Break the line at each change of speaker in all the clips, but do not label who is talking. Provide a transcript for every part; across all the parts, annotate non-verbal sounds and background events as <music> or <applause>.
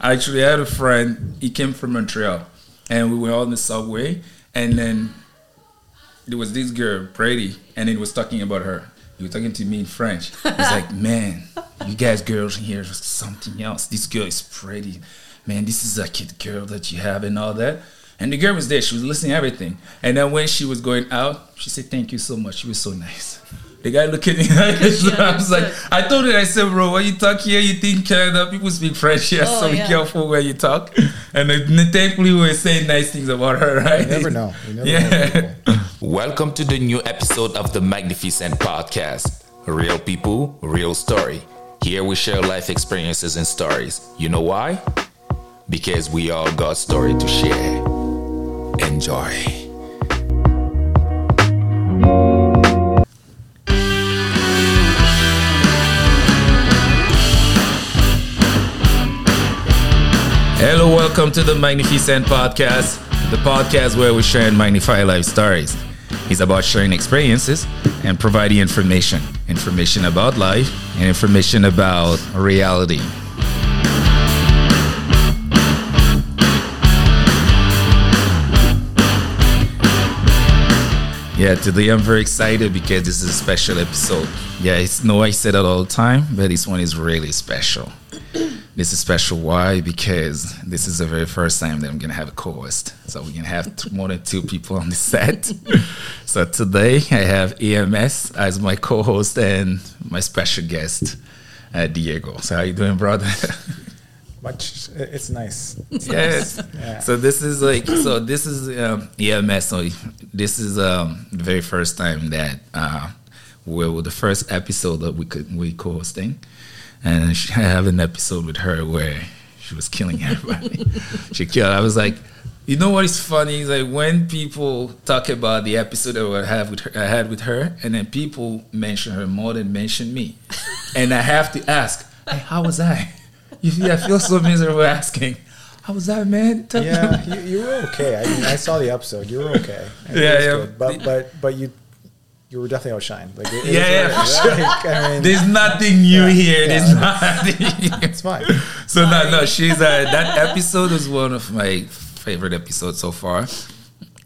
Actually, I had a friend. He came from Montreal, and we were on the subway, and then there was this girl, Brady, and he was talking about her. He was talking to me in French. He's <laughs> like, "Man, you guys girls here is something else. This girl is pretty. Man, this is a cute girl that you have and all that." And the girl was there. She was listening to everything. And then when she was going out, she said, "Thank you so much. She was so nice." The guy looked at me like I was like, I told her, I said, bro, when you talk here, you think Canada people speak French here,
Oh,
so be
yeah.
careful where you talk. And then thankfully we were saying nice things about her, right?
You never know. You never
Yeah.
people.
Welcome to the new episode of the Magnificent Podcast. Real people, real story. Here we share life experiences and stories. You know why? Because we all got story to share. Enjoy.
Welcome to the Magnificent Podcast, the podcast where we share and magnify life stories. It's about sharing experiences and providing information information about life and information about reality. Yeah, today I'm very excited because this is a special episode. Yeah, it's no, I said that all the time, but this one is really special. This is special. Why? Because this is the very first time that I'm gonna have a co-host. So we're gonna have t- more than two people on the set. <laughs> so today I have EMS as my co-host and my special guest, uh, Diego. So how you doing, brother? <laughs>
Much. It's nice. It's
yes.
nice. Yeah.
So this is like <clears throat> so this is um, EMS. So this is um, the very first time that uh, we were the first episode that we could we co-hosting, and she, I have an episode with her where she was killing <laughs> everybody. she killed. I was like. You know what is funny is like when people talk about the episode that I have with her, I had with her, and then people mention her more than mention me, <laughs> and I have to ask, hey, how was I? You feel, I feel so miserable asking, how was that, man? Tell
yeah, you, you were okay. I mean, I saw the episode. You were okay. <laughs> It
Yeah, yeah.
good. But but but you you were definitely outshined. Like it, it
Yeah,
is
yeah,
what it is. Like, I mean, <laughs>
There's nothing new
Yeah,
here.
yeah.
There's nothing. <laughs>
it's fine.
so no, no. She's uh, that episode was one of my favorite episodes so far,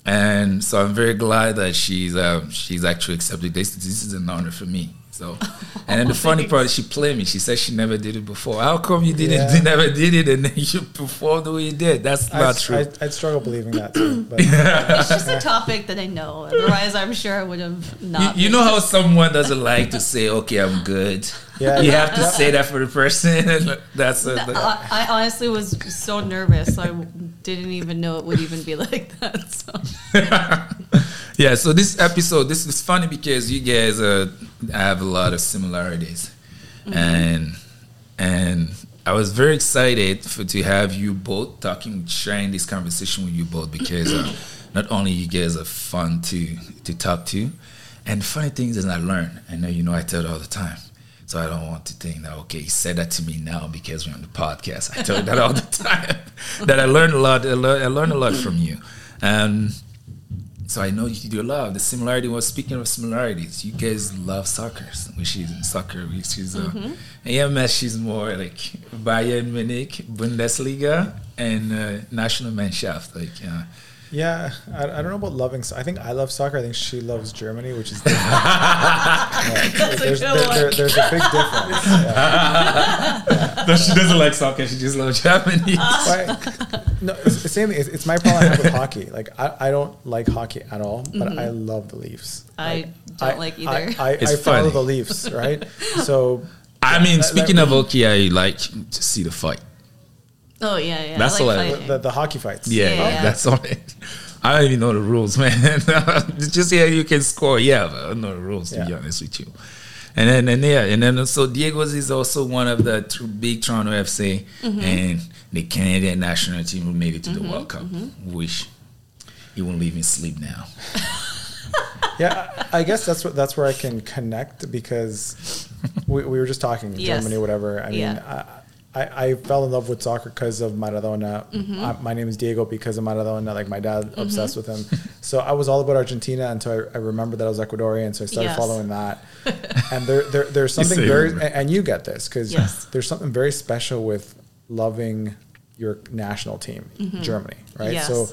and so I'm very glad that she's uh, she's actually accepted this. This is an honor for me. So, <laughs> and then the funny part is she played me. She said she never did it before. How come you didn't?
Yeah. <laughs>
Never did it, and then you performed the way you did? That's
I,
not true.
I, I'd struggle believing that too. But <coughs>
It's just a topic that I know. Otherwise, I'm sure I would have not.
you know how someone doesn't like to say, "Okay, I'm good."
Yeah,
you have to say that for the person. <laughs> That's
I honestly was so nervous. I didn't even know it would even be <laughs> like that. So. <laughs>
yeah. So this episode, this is funny because you guys uh, have a lot of similarities, and and I was very excited for to have you both talking, sharing this conversation with you both because uh, <clears throat> not only you guys are fun to to talk to, and funny things is I learn. I know you know I tell it all the time. So I don't want to think that okay, he said that to me now because we're on the podcast. I tell you that all the <laughs> time. that I learned a lot. I learned, I learned a lot from you, and so I know you do a lot. The similarity was speaking of similarities. You guys love soccer, which is soccer, which is uh, AMS. She's more like Bayern Munich, Bundesliga, and uh, National Mannschaft. Like, uh,
yeah, I, I don't know about loving. so- I think I love soccer. I think she loves Germany, which is different. <laughs> Yeah, there's,
a
there, there, there's a big difference. <laughs> <laughs> Yeah.
no, she doesn't like soccer. She just loves Japanese.
Why- no, it's the same thing. It's, it's my problem I have with hockey. Like I, I don't like hockey at all, but I love the Leafs.
Mm-hmm. I don't like either.
I, I,
It's
I follow
funny.
the Leafs, right? So
I mean,
That-
speaking
that-
of hockey, I like to see the fight.
Oh yeah, yeah.
That's
I
all I-
fighting.
the, the hockey fights.
Yeah,
Yeah, yeah.
that's all. It, I don't even know the rules, <laughs> man. just yeah, you can score. Yeah, but I don't know the rules to be honest with you. And then and yeah, and then so Diego's is also one of the two big Toronto FC
Mm-hmm.
and the Canadian national team who made it to the World Cup, which he won't leave me sleep now. <laughs>
yeah. I I guess that's what that's where I can connect because we, we were just talking
Yes.
Germany, whatever. I mean, I, I, I fell in love with soccer because of Maradona.
Mm-hmm.
I, my name is Diego because of Maradona. Like my dad, mm-hmm. obsessed with him. So I was all about Argentina until I, I remembered that I was Ecuadorian. So I started
Yes.
following that. <laughs> and there, there there's something
say
very and, and you get this because
Yes.
there's something very special with loving your national team, mm-hmm. Germany, right?
Yes.
So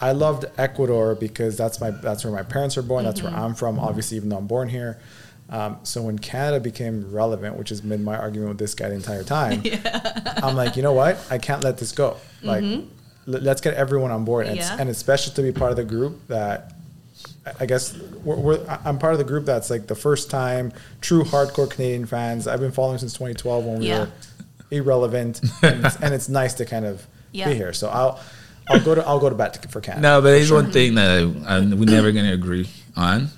I loved Ecuador because that's my that's where my parents are born. That's where mm-hmm. I'm from. Obviously, even though I'm born here. Um, so when Canada became relevant, which has been my argument with this guy the entire time, <laughs> I'm like, you know what? I can't let this go. Like, l- let's get everyone on board, and,
Yeah.
and especially to be part of the group that I- I guess we're, we're, I- I'm part of the group that's like the first time true hardcore Canadian fans. I've been following since 2012 when we
Yeah.
were irrelevant, <laughs> and, it's, and it's nice to kind of
Yeah.
be here. So I'll I'll go to I'll go to bat for Canada.
No, but there's one thing that I, I, we're never gonna agree on.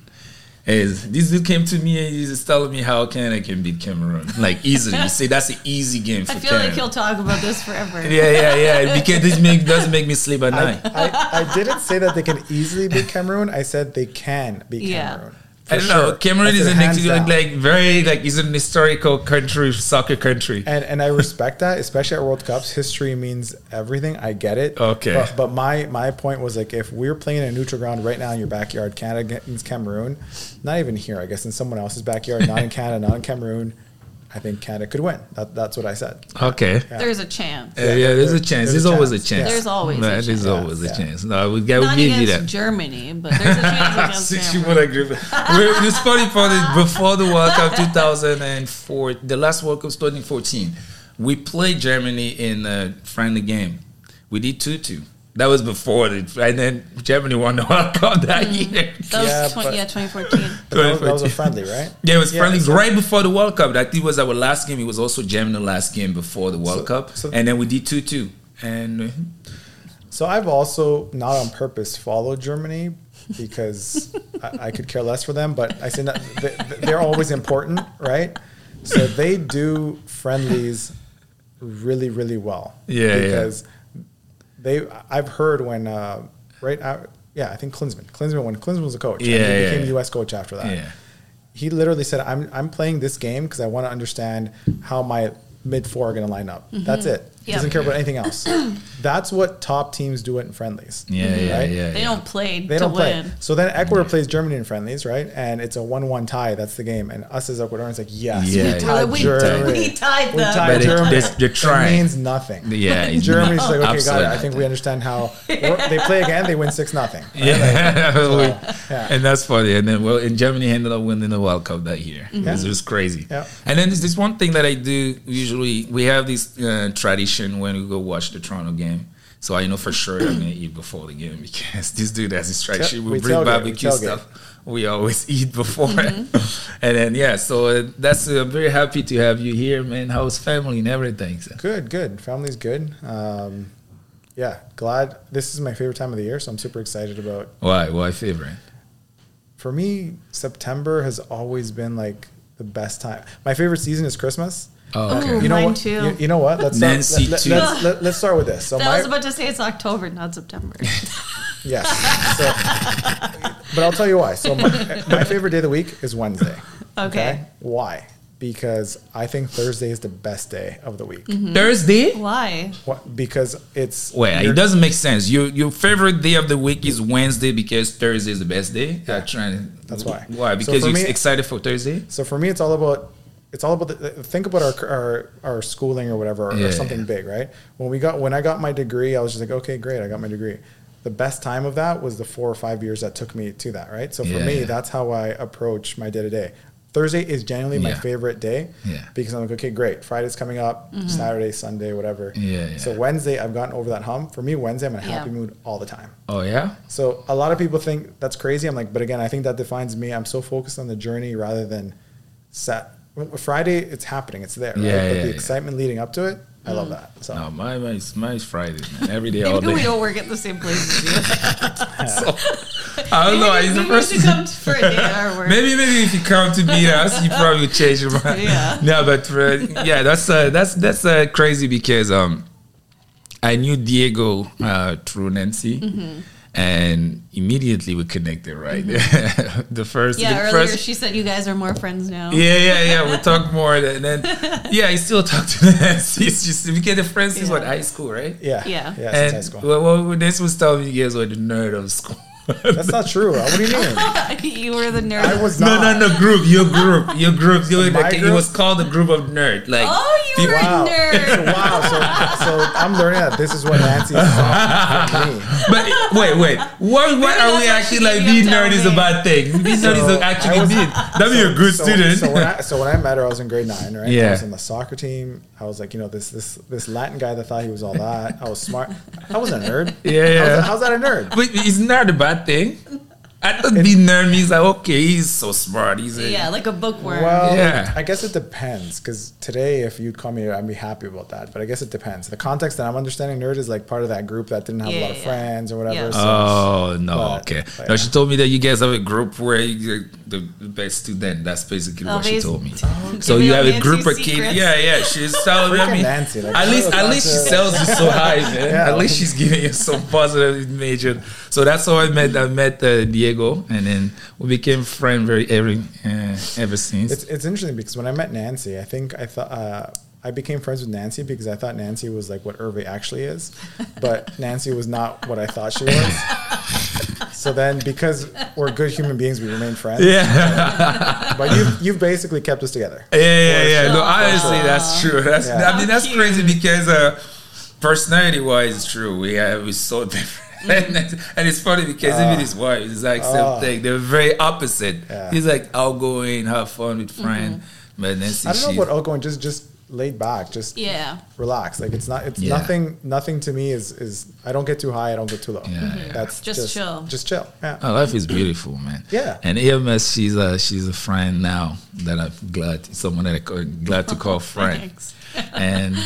Is this dude came to me and he's just telling me how Canada can beat Cameroon like easily? You say that's an easy game for
I feel
Canada.
like he'll talk about this forever. <laughs>
yeah, yeah, yeah. Because this make, doesn't make me sleep at
I,
night.
I, I didn't say that they can easily beat Cameroon. I said they can beat
Yeah.
Cameroon.
I don't know. Cameroon is an like, like very like is an historical country, soccer country.
And and I respect that, especially at World Cups. History means everything. I get it.
Okay.
But, but my my point was like if we're playing a neutral ground right now in your backyard, Canada against Cameroon, not even here, I guess in someone else's backyard, not in Canada, not in Cameroon, I think Canada could win. That, that's what I said.
Okay.
Yeah.
There's a chance.
Uh, yeah, there's a chance.
There's
There's,
a
always a
chance.
chance.
There's always a
No,
chance.
There's always a chance. No, we, got, we
Not
give you
against
that.
Germany, but there's a chance <laughs> against
Since you
Cameroon.
would agree with We're- It's funny for the, before the World Cup 2004, the last World Cup was 2014. We played Germany in a friendly game. We did 2 2. That was before the, and then Germany won the <laughs> World Cup that year.
That was
Yeah,
20,
but-
yeah, 2014. <laughs>
But that, was, that was a
2014.
friendly, right? <laughs>
Yeah, it was
Yeah,
friendly
so-
right before the World Cup. That it was our last game. It was also Germany last game before the World
So-
Cup,
so-
and then we did two two. And uh,
So I've also not on purpose followed Germany because I, I could care less for them, but I say that they, they're always important, right? So they do friendlies really, really well.
Yeah, yeah.
Because they. I've heard when uh, right out. Yeah, I think Klinsmann. Klinsmann when Klinsmann was a coach. and
Yeah,
he
yeah,
became
yeah.
U.S. coach after that.
yeah,
He literally said, "I'm I'm playing this game because I want to understand how my mid four are going to line up. That's it.
Yep.
Doesn't care about anything else. <coughs> That's what top teams do it in friendlies.
yeah, yeah,
Right?
yeah.
They
yeah.
don't play
They
to
don't play.
win.
So then Ecuador plays Germany in friendlies, right? And it's a one-one tie. That's the game. And us as Ecuadorians, like, yes,
Yeah,
we tied
we,
Germany.
we tied
We tied
But it-
Germany.
they're- they're
It means nothing.
Yeah, it's <laughs>
Germany's
not-
like, okay, got it. I think we understand how <laughs> they play again. They win six nothing.
Yeah, <laughs>
yeah.
and that's funny. And then, well, and Germany ended up winning the World Cup that year.
Yeah.
It was crazy.
Yeah.
And then there's this one thing that I do usually. We have this uh, tradition when we go watch the Toronto game. So I know for sure I'm gonna eat before the game because <laughs> this dude has this tradition.
we
We bring
tailgate, we
barbecue
tailgate.
stuff. We always <laughs> eat before, <laughs> and then yeah. So uh, that's uh, I'm very happy to have you here, man. How's family and everything? So.
Good, good. Family's good. Um, yeah, glad. This is my favorite time of the year, so I'm super excited about.
Why? Why favorite?
For me, September has always been like the best time. My favorite season is Christmas.
Oh, okay.
Ooh.
You know
Mine
what?
too.
You, you know what? Let's start,
Nancy
let,
too.
let, us let, let's start with this. So
I
my
was about to say it's October, not September. <laughs>
yes. So, but I'll tell you why. So my, my favorite day of the week is Wednesday.
Okay.
Why? Because I think Thursday is the best day of the week. Mm-hmm.
Thursday.
Why?
What? Because it's
Wait, it doesn't make sense. Your your favorite day of the week is Wednesday because Thursday is the best day. Yeah. trying.
That's why.
Why? Because
for
you're
me-
excited for Thursday.
So for me, it's all about it's all about the, think about our, our our schooling or whatever or,
Yeah,
something
yeah.
big, right? When we got when I got my degree, I was just like, okay, great, I got my degree. The best time of that was the four or five years that took me to that, right? So for
Yeah,
me,
yeah.
that's how I approach my day to day. Thursday is genuinely my
Yeah.
favorite day
Yeah.
because I'm like, okay, great. Friday's coming up, mm-hmm. Saturday, Sunday, whatever.
Yeah, yeah.
So Wednesday, I've gotten over that hump. For me, Wednesday, I'm in a happy
Yeah.
mood all the time.
Oh yeah.
So a lot of people think that's crazy. I'm like, but again, I think that defines me. I'm so focused on the journey rather than set. Friday, it's happening. It's there. Right?
Yeah,
but
yeah,
the
yeah.
excitement leading up to it, I love that. So
No, my my mine's Friday, man. Every day, <laughs> all
Maybe we
day.
don't work at the same place as you. <laughs>
So, I don't know.
Maybe,
He's the
maybe
first.
we should come for a day at our work.
Maybe maybe if you come to meet us, you probably would change your mind.
Yeah. <laughs>
No, but uh, yeah, that's uh, that's that's uh, crazy because um, I knew Diego uh, through Nancy.
Mm-hmm.
And immediately we connected, right? Mm-hmm. <laughs> the first,
Yeah,
the
earlier
first,
she said you guys are more friends now.
yeah, yeah, yeah. We talk <laughs> more, and then <laughs> yeah, I still talk to Nancy. It's just we get the friends since what high school, right?
yeah,
Yeah.
yeah, since high
and
school.
well, well, this was telling me you guys were the nerd of school.
That's not true. What do you mean? <laughs>
you were the nerd.
I was not.
no, no, no. group, your group, your group. You were
My
like, it was called the group of nerd. Like,
Oh, you
people-
were
Wow.
a nerd. <laughs>
wow. So, so I'm learning that this is what Nancy saw from me. <laughs>
But wait, wait. What, what are we actually
actually
like?
you
Being
tell
nerd is a bad thing. Being nerd is actually
I was-
mean. That means you're a good
so,
student.
So when, I, so when I met her, I was in grade nine, right?
Yeah.
I was on the soccer team. I was like, you know, this this this Latin guy that thought he was all that. I was smart. I wasn't a nerd.
Yeah, yeah.
How's, how's that a nerd?
but it's not a bad thing. I thought being nerd means like, okay, he's so smart. He's a,
Yeah, like a bookworm.
Well,
Yeah.
I guess it depends. Because today, if you'd call me, I'd be happy about that. But I guess it depends. The context that I'm understanding, nerd is like part of that group that didn't have a lot of
yeah.
friends or whatever.
Yeah.
So,
Oh no,
But-
okay.
but
No, she told me that you guys have a group where you're the the best student. That's basically
Oh,
what she told me. <laughs>
Oh,
So you
out
have a group of kids. Yeah, yeah. She's telling
Freaking
me.
Nancy, like,
at least, at least she sells you so high, man. <laughs>
Yeah.
At least she's giving you some positive major. So that's how I met. I met uh, Diego, and then we became friends very every uh, ever since.
It's it's interesting because when I met Nancy, I think I thought uh, I became friends with Nancy because I thought Nancy was like what Hervé actually is, but <laughs> Nancy was not what I thought she was. <laughs> so then, because we're good human beings, we remain friends.
yeah. <laughs>
But you've you've basically kept us together.
Yeah, yeah, yeah. No,
sure.
honestly, that's true. That's
Yeah.
I mean that's crazy because uh, personality wise, it's true. We are we're so different. <laughs> and it's funny because even his wife is like the same
Ah.
thing. They're very opposite.
Yeah.
He's like outgoing, have fun with friends, but then
I don't know about outgoing, just just laid back, just
Yeah.
relax. Like it's not it's
Yeah.
nothing nothing to me is is I don't get too high, I don't get too low.
Yeah, Mhm.
That's
Just
just,
chill.
Just chill. Yeah.
Oh, life is beautiful, man.
Yeah.
And EMS, she's a she's a friend now that I'm glad someone that I'm glad to call <laughs> friend. And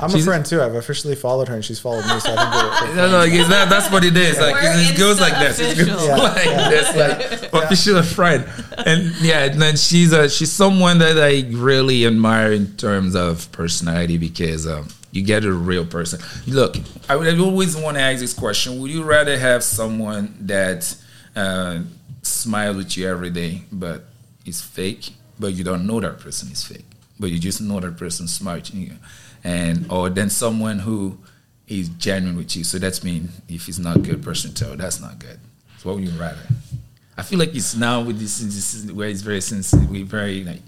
I'm
she's-
a friend too. I've officially followed her and she's followed me. So I think we're, we're <laughs>
No, no, it's that, that's what it is. Like
We're
it goes
Insta
like this. It goes
official.
like this, like official friend. And yeah, and then she's a she's someone that I really admire in terms of personality because um, you get a real person. Look, I would I always want to ask this question: Would you rather have someone that uh, smiles with you every day, but is fake, but you don't know that person is fake, but you just know that person smart, you know, and or then someone who is genuine with you. So that's mean if he's not a good person to tell, that's not good. So what would you rather? I feel like it's now with this, this is where it's very sensitive, we're very like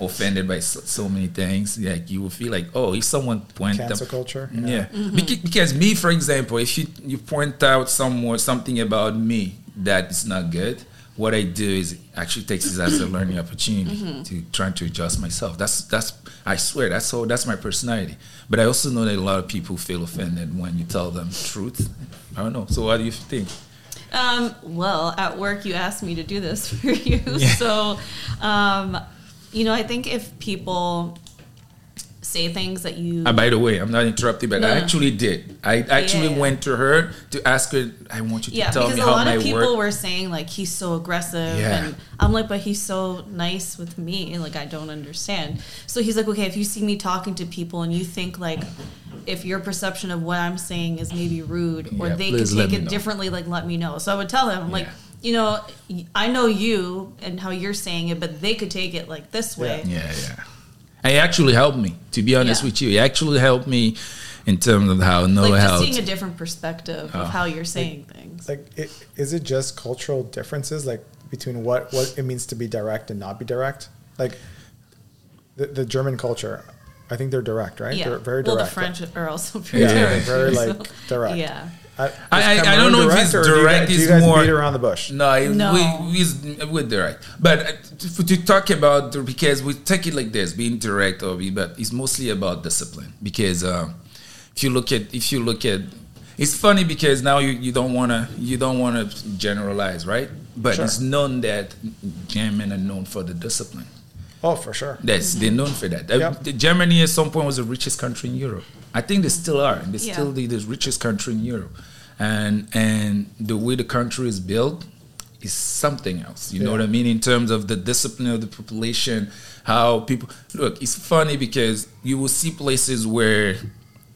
offended by so, so many things. Like you will feel like, oh, if someone point
cancel
them,
culture.
yeah, mm-hmm. Beca- because me, for example, if you you point out someone something about me that is not good, what I do is actually takes it as a learning opportunity to try to adjust myself. That's that's I swear that's all that's my personality. But I also know that a lot of people feel offended when you tell them truth. I don't know. So what do you think?
Um, well, at work, you asked me to do this <laughs> for you. So, um, you know, I think if people say things that you.
Uh, by the way, I'm not interrupting, but
No,
I actually did. I actually
yeah.
went to her to ask her. I want you to
yeah,
tell
because
me
a lot of people
work.
were saying like he's so aggressive,
Yeah.
and I'm like, but he's so nice with me, like I don't understand. So he's like, okay, if you see me talking to people and you think like, if your perception of what I'm saying is maybe rude or
Yeah,
they could take it
know.
differently, like let me know. So I would tell him like.
Yeah.
You know, I know you and how you're saying it, but they could take it like this way.
Yeah, yeah. And it actually helped me, to be honest
Yeah.
with you. It actually helped me in terms of how know
Like
how.
just seeing a different perspective
Oh.
of how you're saying things.
Like, it, is it just cultural differences, like between what what it means to be direct and not be direct? Like, the, the German culture, I think they're direct, right?
yeah.
They're very
well,
direct.
the French are also very <laughs>
yeah,
direct.
very like direct.
Yeah.
I,
I- I- I don't
Cameroon
know if it's
or do you guys-
direct,
Do you guys
more-
beat around the bush?
No,
No.
we we we're direct, but uh, to, to talk about because we take it like this, being direct or be, but it's mostly about discipline. Because um, if you look at if you look at, it's funny because now you, you don't wanna you don't wanna generalize, right? But
Sure.
it's known that German are known for the discipline.
Oh, for sure.
That's they're known for that. Uh,
Yep.
the Germany at some point was the richest country in Europe. I think they still are. They're
Yeah.
still the, the richest country in Europe, and and the way the country is built is something else. You know what I mean in terms of the discipline of the population, how people look. It's funny because you will see places where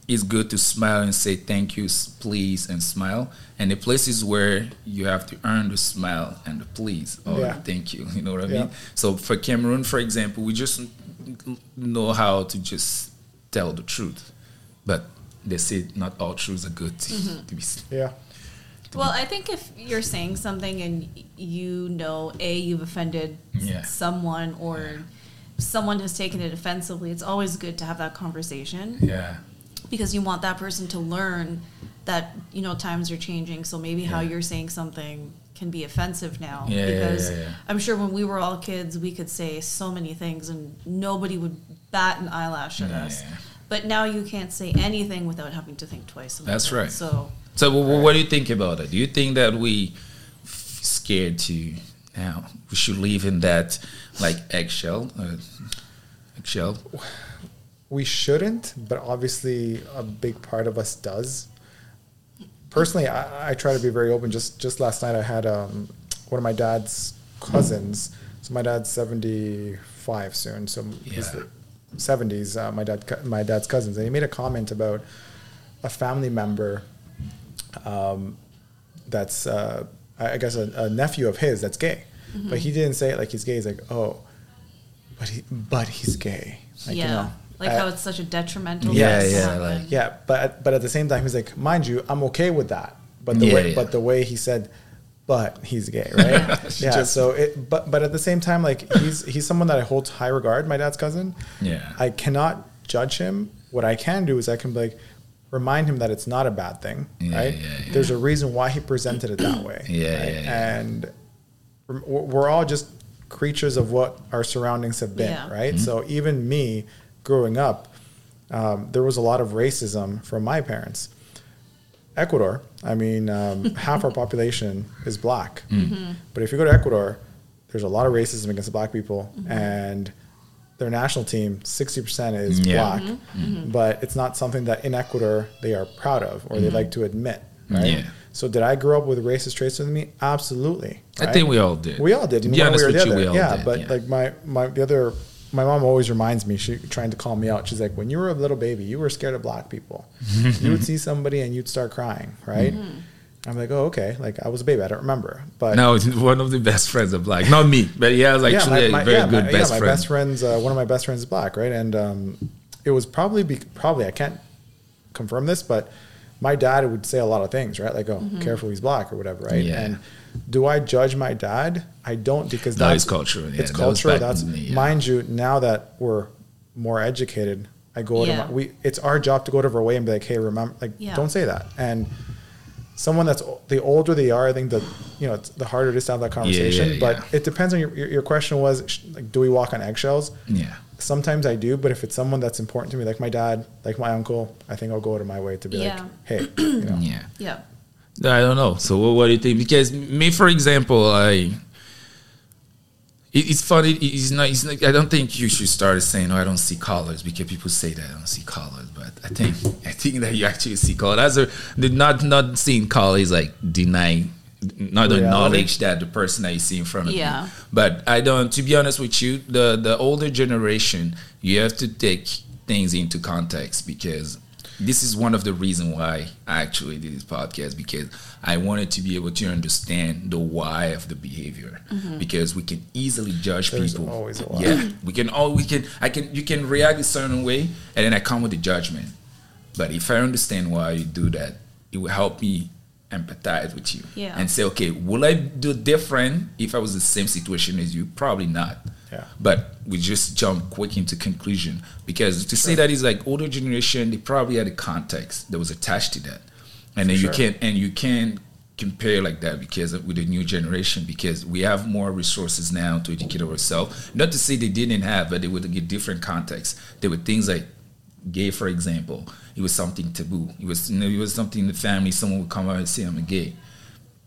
it's good to smile and say thank you, please, and smile, and the places where you have to earn the smile and the please or
Yeah.
thank you. <laughs> You know what I
Yeah.
mean? So for Cameroon, for example, we just know how to just tell the truth, but they say not all truths are good to, mm-hmm. to be s-
Yeah.
Well, I think if you're saying something and you know, A, you've offended
Yeah.
someone or someone has taken it offensively, it's always good to have that conversation
yeah.
Because you want that person to learn that, you know, times are changing. So maybe how you're saying something can be offensive now.
Yeah, yeah,
because
yeah, yeah.
I'm sure when we were all kids, we could say so many things and nobody would bat an eyelash at
Yeah,
us.
yeah.
But now you can't say anything without having to think twice. About
That's
it.
right.
So
So, wh- what do you think about it? Do you think that we f- scared to now we should live in that like eggshell, uh, eggshell?
We shouldn't, but obviously a big part of us does. Personally, I, I try to be very open. Just just last night, I had um, one of my dad's cousins. So my dad's seventy five soon. So he's
Yeah.
seventies. Uh, my dad, my dad's cousins, and he made a comment about a family member um, that's uh, I I guess a, a nephew of his that's gay, but he didn't say it like he's gay. He's like, oh, but he but he's gay. Like,
yeah,
you know,
like
I-
how it's such a detrimental.
Yeah,
thing
yeah, like-
yeah, but but at the same time, he's like, mind you, I'm okay with that. But the
Yeah,
way
yeah.
but the way he said, but he's gay, right? <laughs> Yeah.
just-
so it but but at the same time, like he's he's someone that I hold high regard. My dad's cousin.
Yeah.
I cannot judge him. What I can do is I can be like remind him that it's not a bad thing,
Yeah,
right?
yeah, yeah.
There's a reason why he presented it that way.
Yeah,
right?
yeah, yeah.
And we're, we're all just creatures of what our surroundings have been,
Yeah.
right? Mm-hmm. So even me growing up, um, there was a lot of racism from my parents. Ecuador, I mean, um, <laughs> half our population is black. Mm-hmm. But if you go to Ecuador, there's a lot of racism against black people, mm-hmm. and their national team, 60% is
Yeah.
black. Mm-hmm. But it's not something that in Ecuador they are proud of or they like to admit, right?
Yeah.
So did I grow up with racist traits within me? Absolutely.
I think we all did.
We all did.
To
In
be
one
honest with you,
other.
we all
yeah,
did,
but
yeah.
like my my the other, my mom always reminds me. She trying to call me out. She's like, when you were a little baby, you were scared of black people. <laughs> you would see somebody and you'd start crying, right? I'm like, oh, okay. Like I was a baby. I don't remember, but
No, one of the best friends are black. Not me, but he has actually a very
yeah,
good
my,
best
yeah, my
friend.
best friends. Uh, one of my best friends is black, right? And um, it was probably be, probably I can't confirm this, but my dad would say a lot of things, right? Like, oh, careful, he's black or whatever, right?
Yeah.
And do I judge my dad? I don't because
No,
that's
it's cultural, yeah.
it's
That
cultural.
back
That's
in the, yeah.
mind you. Now that we're more educated, I go
Yeah.
to my, we. It's our job to go to our way and be like, hey, remember, like,
Yeah.
don't say that. And someone that's the older they are, I think the you know it's the harder it is to have that conversation.
yeah,
but
yeah.
it depends on your, your your question was like, do we walk on eggshells?
Yeah.
Sometimes I do, but if it's someone that's important to me, like my dad, like my uncle, I think I'll go to my way to be
Yeah.
like, hey, you know, <clears throat>
Yeah.
Yeah.
I don't know. So what, what do you think? Because me, for example, I. it- It's funny. It's not, it's not. I don't think you should start saying, "Oh, I don't see colors," because people say that I don't see colors. But I think <laughs> I think that you actually see colors. That's a, not not seeing colors like deny, not
Reality.
acknowledge that the person that you see in front of
Yeah.
you. But I don't. To be honest with you, the the older generation, you have to take things into context because this is one of the reasons why I actually did this podcast because I wanted to be able to understand the why of the behavior mm-hmm. because we can easily judge
There's
people.
always a why.
Yeah, we can all we can. I can you can react a certain way and then I come with the judgment. But if I understand why you do that, it will help me empathize with you
Yeah.
and say, okay, will I do different if I was the same situation as you? Probably not.
Yeah.
But we just jump quick into conclusion because to say that is like older generation, they probably had a context that was attached to that, and then you
sure.
can't and you can't compare like that because with the new generation because we have more resources now to educate ourselves. Not to say they didn't have, but they would get different context. There were things like gay, for example. It was something taboo. It was you know, it was something in the family. Someone would come out and say, "I'm a gay."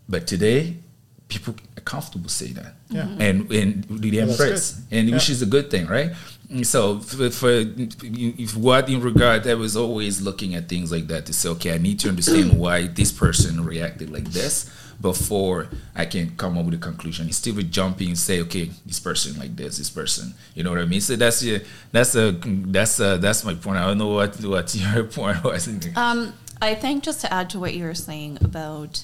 But today, people are comfortable say that,
Yeah.
Mm-hmm.
and and they
that's
embrace,
good.
and
Yeah.
which is a good thing, right? And So for, for if what in regard, I was always looking at things like that to say, okay, I need to understand <clears throat> why this person reacted like this before I can come up with a conclusion. Instead of jumping and say, okay, this person like this, this person, you know what I mean? So that's your, that's a that's a, that's my point. I don't know what what <laughs> your point was.
Um, I think just to add to what you were saying about,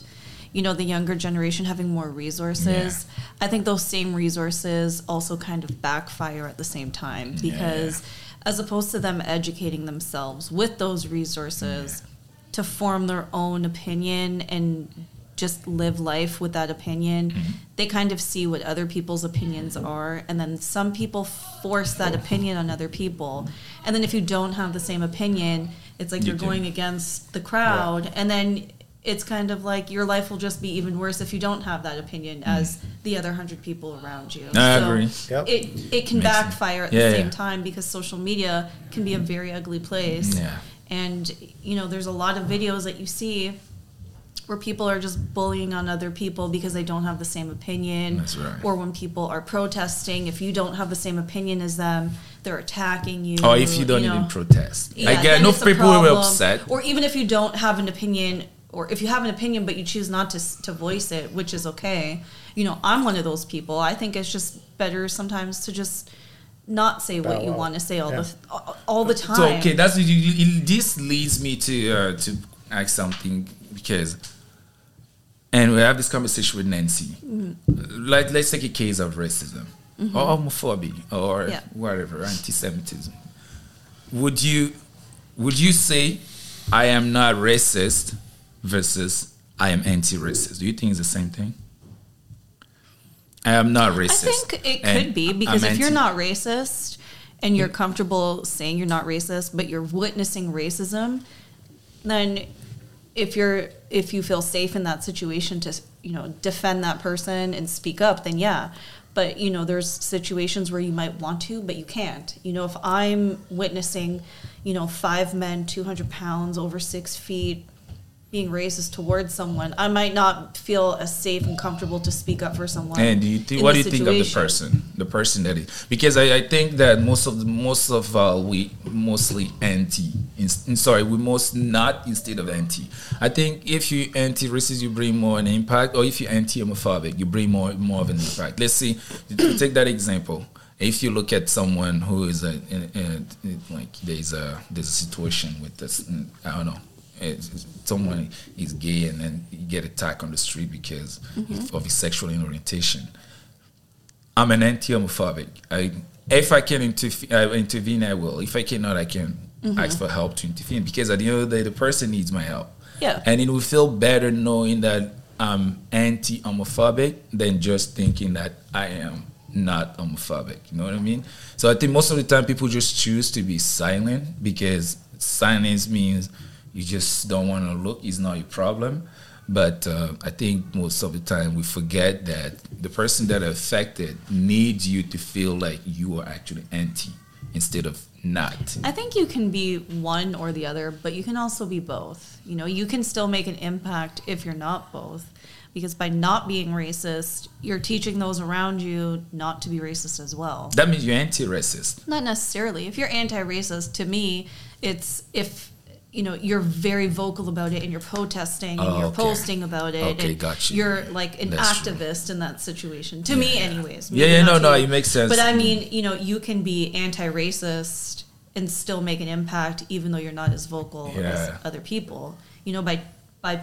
you know, the younger generation having more resources, I think those same resources also kind of backfire at the same time
Yeah,
because as opposed to them educating themselves with those resources to form their own opinion and just live life with that opinion.
Mm-hmm.
They kind of see what other people's opinions are, and then some people force that opinion on other people. And then if you don't have the same opinion, it's like
You
you're
can-
going against the crowd, and then it's kind of like your life will just be even worse if you don't have that opinion as the other hundred people around you.
Mm-hmm. I agree.
Yep.
It it can
Makes sense.
backfire at
Yeah,
the same
yeah.
time because social media can be a very ugly place.
Yeah.
And you know, there's a lot of videos that you see where people are just bullying on other people because they don't have the same opinion.
That's right.
Or when people are protesting, if you don't have the same opinion as them, they're attacking you.
Or if you don't
know.
even protest.
Yeah,
I get
then
no
it's a
people will be
problem.
upset.
Or even if you don't have an opinion, or if you have an opinion but you choose not to to voice it, which is okay. You know, I'm one of those people. I think it's just better sometimes to just not say what
Bow
you
out.
want to say all
Yeah.
the all, all the time.
So okay, that's you, you, this leads me to uh, to ask something because, and we have this conversation with Nancy.
Mm-hmm.
Like, let's take a case of racism or homophobia or
Yeah.
whatever, anti-Semitism. Would you would you say I am not racist versus I am anti-racist? Do you think it's the same thing? I am not racist.
I think it could be because
I'm
if you're not racist and you're comfortable saying you're not racist, but you're witnessing racism, then if you're if you feel safe in that situation to you know defend that person and speak up, then yeah. But you know, there's situations where you might want to, but you can't. You know, if I'm witnessing, you know, five men, 200 pounds, over six feet, being racist towards someone, I might not feel as safe and comfortable to speak up for someone.
And do you
in
what do you think of the person, the person that is? Because I, I think that most of the, most of uh, we mostly anti. In, in- sorry, we most not instead of anti. I think if you anti racist, you bring more an impact, or if you anti homophobic, you bring more more of an impact. Let's see, take that example. If you look at someone who is a, in, in- like there's a there's a situation with this, I don't know someone is gay and then you get attacked on the street because of his sexual orientation. I'm an anti-homophobic. I, if I can interfe- uh, intervene, I will. If I cannot, I can ask for help to intervene because at the end of the day, the person needs my help.
Yeah.
And it will feel better knowing that I'm anti-homophobic than just thinking that I am not homophobic. You know what I mean? So I think most of the time people just choose to be silent because silence means you just don't want to look. It's not your problem. But uh, I think most of the time we forget that the person that affected needs you to feel like you are actually anti instead of not.
I think you can be one or the other, but you can also be both. You know, you can still make an impact if you're not both. Because by not being racist, you're teaching those around you not to be racist as well.
That means you're anti-racist.
Not necessarily. If you're anti-racist, to me, it's if you know you're very vocal about it and you're protesting and
Oh,
you're
okay.
posting about it.
Okay,
and
got you.
You're like an
That's true.
activist in that situation. To me, anyways.
Yeah, yeah, no, no,
you.
it makes sense.
But I mean, you know, you can be anti-racist and still make an impact, even though you're not as vocal
Yeah.
as other people. You know, by by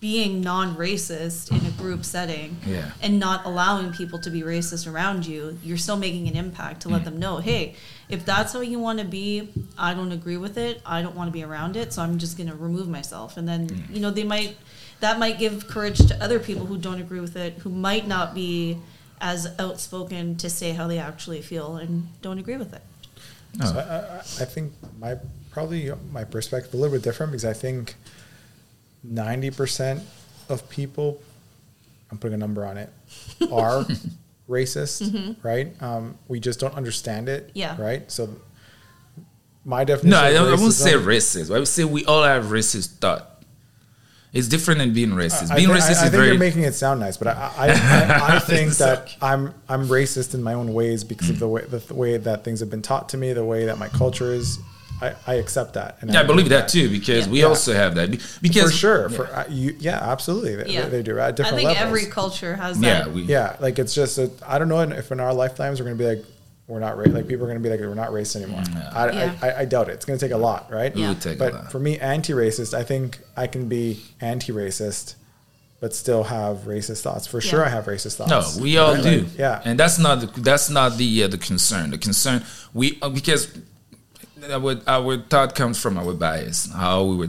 being non-racist in a group setting
Yeah.
and not allowing people to be racist around you, you're still making an impact to let mm. them know, hey, if that's how you want to be, I don't agree with it. I don't want to be around it, so I'm just going to remove myself. And then, mm. you know, they might that might give courage to other people who don't agree with it, who might not be as outspoken to say how they actually feel and don't agree with it.
Oh.
So I, I, I think my probably my perspective a little bit different because I think ninety percent of people, I'm putting a number on it, <laughs> are racist, right? Um, we just don't understand it,
Mm-hmm. Yeah.
right? So my definition.
No, I,
of
I won't say racist. I would say we all have racist thought. It's different than being racist.
I
being
think,
racist
I, I
is
think
very.
you're making it sound nice, but I I, I, I <laughs> think that. I'm I'm racist in my own ways because of the way the, the way that things have been taught to me, the way that my culture is. I, I accept that. And
yeah, I believe that too because
Yeah.
we
Yeah.
also have that. Because
for sure. For uh, you, yeah, absolutely. They,
Yeah.
they do at
I
different
think
levels.
every culture has
yeah,
that.
we
yeah, like it's just a, I don't know if in our lifetimes we're gonna be like we're not ra- like people are gonna be like we're not racist anymore. I,
Yeah.
I, I, I doubt it. It's gonna take a lot, right?
It
Yeah.
would take a
But
lot.
for me, anti-racist, I think I can be anti-racist, but still have racist thoughts. For sure, I have racist thoughts.
No, we all
Right?
do.
Like, yeah.
and that's not the that's not the uh, the concern. The concern we uh, because our our thought comes from our bias, how we were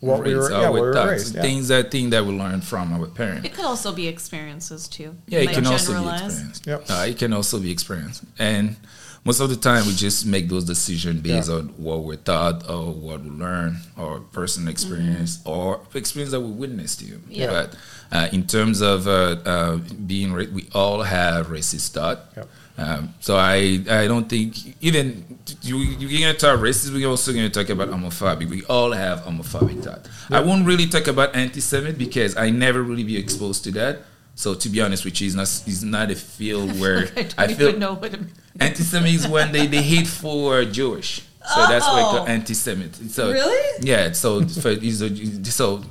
What we were-
how
yeah,
we're
we were
taught.
raised, yeah.
Things I think that we learn from our parents.
It could also be experiences too.
Yeah, it
Like
can also be
generalize.
experience.
Yep.
Uh, it can also be experience. And most of the time, we just make those decisions based
Yeah.
on what we're taught or what we learn or personal experience or experience that we witnessed. You.
Yeah.
But uh, in terms of uh, uh, being, ra- we all have racist thought.
Yep.
Um, so I, I don't think even you you're gonna talk racism. We're also gonna talk about homophobic. We all have homophobic thought. I won't really talk about anti-Semitic because I never really be exposed to that. So to be honest with you, it's not it's not a field <laughs> where
I don't
I feel
even know what
anti-Semitic is when they they hate for Jewish. So that's why
Oh.
anti-Semitic. So
Really?
yeah. So for, so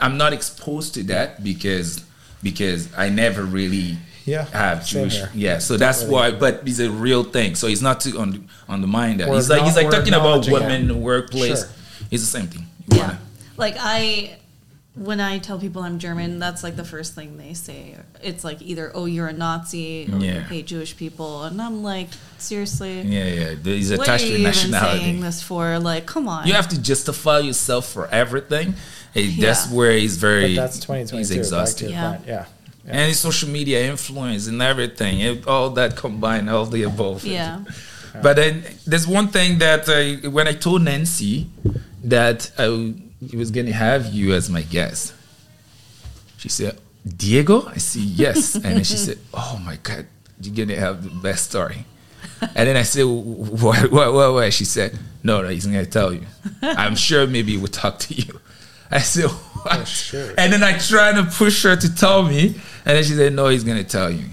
I'm not exposed to that because because I never really
Yeah,
have
same
Jewish.
here.
Yeah, so that's
Really.
why. But it's a real thing. So it's not to on undermine that.
We're
It's like it's like talking about women
it.
in the workplace.
Sure.
It's the same thing. You
Yeah.
wanna-
Like I when I tell people I'm German, that's like the first thing they say. It's like either oh you're a Nazi or you hate Jewish people, and I'm like seriously.
Yeah, yeah. It's
What are
attached
you
to
even
nationality.
saying this for? Like, come on.
You have to justify yourself for everything. Hey, That's where he's very.
But that's 2022. Back to
exhausted.
Yeah.
Yeah. Yeah.
And social media influence and everything, it- all that combined, all the above.
Yeah. <laughs>
But then there's one thing that I, when I told Nancy that I was going to have you as my guest, she said, Diego? I said, yes. <laughs> And then she said, oh my God, you're going to have the best story. And then I said, what, what, what, what? She said, no, no, he's going to tell you. <laughs> I'm sure maybe he will talk to you. I said, what?
sure.
And then I tried to push her to tell me. And then she said, no, he's going to tell you.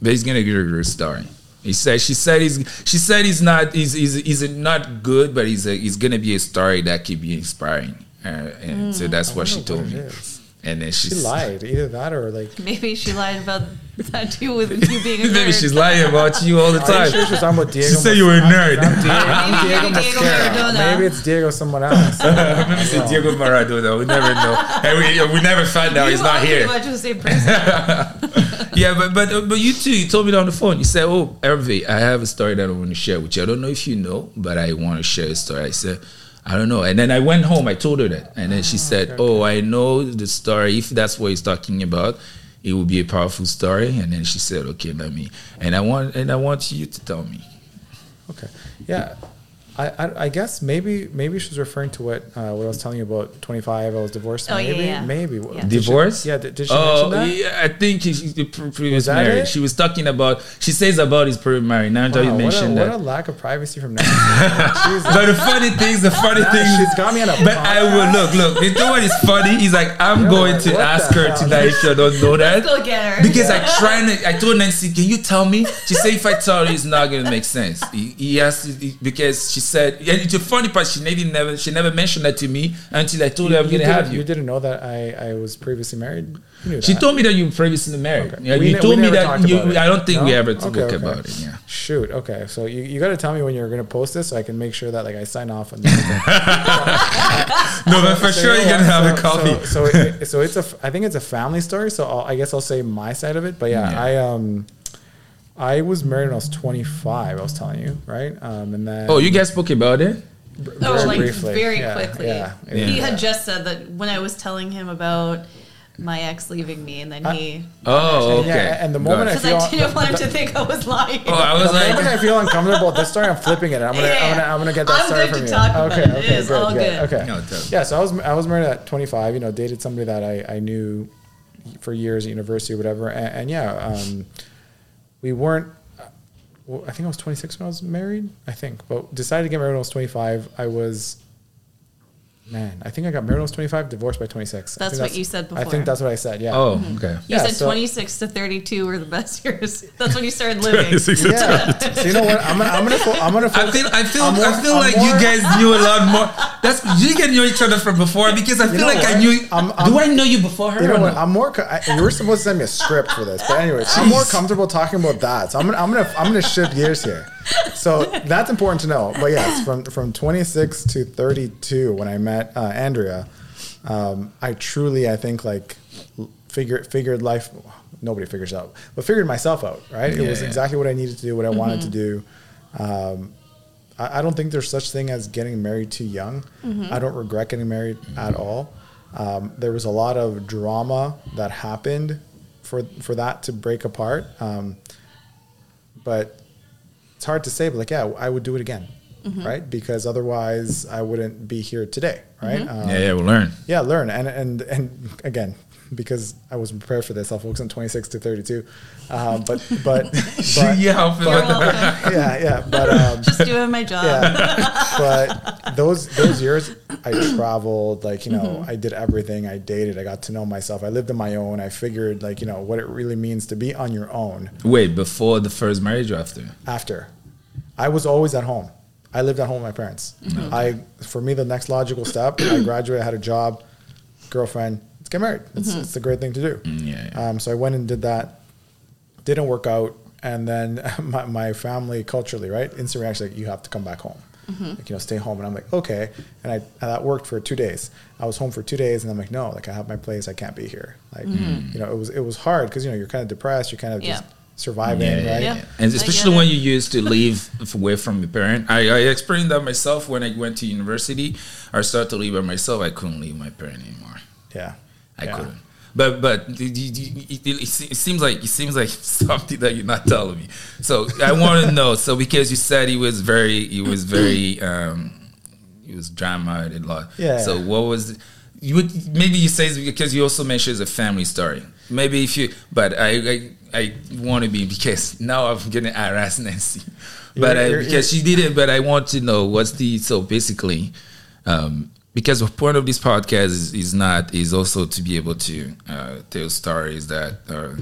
But he's going to give you a story. He said, she said he's, she said he's not, he's, he's, he's not good, but he's, a, he's going to be a story that could be inspiring. Uh, and so that's what she told
what
me.
is.
And then
She <laughs> lied. Either that or like.
Maybe she lied about that too with <laughs> you being a nerd.
maybe she's lying about you all the time.
sure she's talking about Diego?
She said you were a nerd.
I'm Diego, I'm
Maybe
Diego
Diego
Mascara.
Maradona.
Maybe it's Diego someone else. <laughs>
Maybe it's Diego Maradona. We never know. And we, we never find out
You
he's not here.
pretty much the same person.
yeah, but but but you too. You told me that on the phone. You said, "Oh, Hervé, I have a story that I want to share with you. I don't know if you know, but I want to share a story." I said, "I don't know." And then I went home. I told her that, and then she said, ah, "Oh, I know the story. If that's what he's talking about, it will be a powerful story." And then she said, "Okay, let me." And I want and I want you to tell me.
Okay. Yeah. I, I, I guess maybe maybe she was referring to what uh, what I was telling you about 25. I was divorced.
Oh, yeah,
maybe
yeah.
maybe
Yeah.
Did she-
Divorce?
yeah. Did, did she
Oh,
mention that?
yeah, I think she, she, the previous
that
marriage.
it?
She was talking about. She says about his previous marriage. Now that you
Wow, what, a,
mentioned
what a lack of privacy from <laughs> Nancy. Jesus.
But the funny things, the funny things.
She's got me on a.
But I will look, look. You know what is funny? He's like, I'm
Yeah,
going
like,
to ask her
hell?
tonight if you don't know that.
Go get her.
Because I trying to, I told Nancy, can you tell me? She said, if I tell her, it's not gonna make sense. He, he has to, he- because she said, and it's a funny part. She never, she never mentioned that to me until I told her I'm gonna have you.
You didn't know that I, I was previously married.
She told me that you were previously married.
Okay.
Yeah,
We
you told me that. You. I don't think we
No?
ever
Okay, okay.
about it. Yeah.
Shoot. Okay. So you, you got to tell me when you're going to post this so I can make sure that like I sign off on this. <laughs>
No, but for
So
sure
you
you're gonna have
what?
a coffee.
So, so, it, so it's a. I think it's a family story. So I'll, I guess I'll say my side of it. But yeah,
Yeah.
I um, I was married when I was 25. I was telling you, right? Um, and then
Oh, you guys spoke about it.
Oh,
very
like
briefly.
very
Yeah,
quickly.
yeah,
He
yeah.
had just said that when I was telling him about my ex leaving me, and then he.
Oh,
And yeah,
okay.
and the moment I
Got it.
Because I didn't want him to think I was lying.
Oh, I was
the moment I feel uncomfortable about this story, I'm flipping it. I'm gonna, I'm gonna, I'm gonna get that
I'm
story
good
from
to
you.
talk about
okay,
it. It
okay,
is
good,
all
good.
good.
Okay.
No, tell
yeah, so I was, I was married at 25. You know, dated somebody that I, I knew for years at university, or whatever. And, and yeah, um, we weren't. uh, Well, I think I was 26 when I was married. I think, but decided to get married when I was 25. I was. Man, I think I got married when I was 25, divorced by 26. I
That's
think
what you said before.
I think that's what I said. Yeah.
oh, mm-hmm. okay.
You
Yeah,
said
so-
26 to 32 were the best <laughs> years. That's when you started <laughs> living.
Yeah. so you know what? I'm gonna, I'm gonna, fo- I'm gonna.
I feel, I feel,
I'm more-
I feel
I'm
like
more-
you guys knew a lot more. That's you can know each other from before because I feel
know
like I knew.
I'm- I'm-
do I know you before her?
You know what?
no?
I'm more. I, you were supposed to send me a script for this, but anyway, I'm more comfortable talking about that. So I'm gonna, I'm gonna, I'm gonna shift gears here. So that's important to know. But yes, from from 26 to 32, when I met uh, Andrea, um, I truly, I think, like figured figured life. Nobody figures out, but figured myself out. Right? it was
yeah.
exactly what I needed to do, what I wanted to do. Um, I, I don't think there's such thing as getting married too young. I don't regret getting married at all. Um, there was a lot of drama that happened for for that to break apart. Um, but it's hard to say. But like, yeah, I would do it again, right? Because otherwise, I wouldn't be here today, right? Um,
yeah, yeah, we'll learn.
yeah, learn and and and again, because I wasn't prepared for this, I'll focus on 26 to 32. Um, but but <laughs> but
yeah, I'll feel
You're
like-
welcome.
yeah, yeah, but um,
Just doing my job.
yeah, <laughs> but those those years I traveled, like you know, I did everything. I dated. I got to know myself. I lived on my own. I figured like you know what it really means to be on your own.
Wait, before the first marriage or after?
After, I was always at home. I lived at home with my parents. I for me the next logical step. I graduated, I had a job, girlfriend. Let's get married. It's, it's a great thing to do.
Mm, yeah, yeah.
Um, so I went and did that. Didn't work out, and then <laughs> my, my family culturally, right, instant reaction like you have to come back home, like you know, stay home. And I'm like, okay, and I and that worked for two days. I was home for two days, and I'm like, no, like I have my place, I can't be here. Like you know, it was it was hard because you know you're kind of depressed, you're kind of just surviving,
yeah,
right?
yeah,
Yeah.
And especially when you used to leave <laughs> away from your parent. I, I experienced that myself when I went to university. I started to live by myself. I couldn't leave my parent anymore.
Yeah,
I
Yeah.
couldn't. But but it, it, it, it se- it seems like it seems like <laughs> something that you're not telling me. So I want to know. So because you said he was very he was very <clears throat> um he was drama a lot.
Yeah.
So what was you would maybe you say because you also mentioned it's a family story. Maybe if you but I I, I want to be because now I'm gonna harass Nancy. But
You're-
I,
you're-
because she didn't. But I want to know what's the so basically. Um, because the point of this podcast is, is not is also to be able to uh, tell stories that are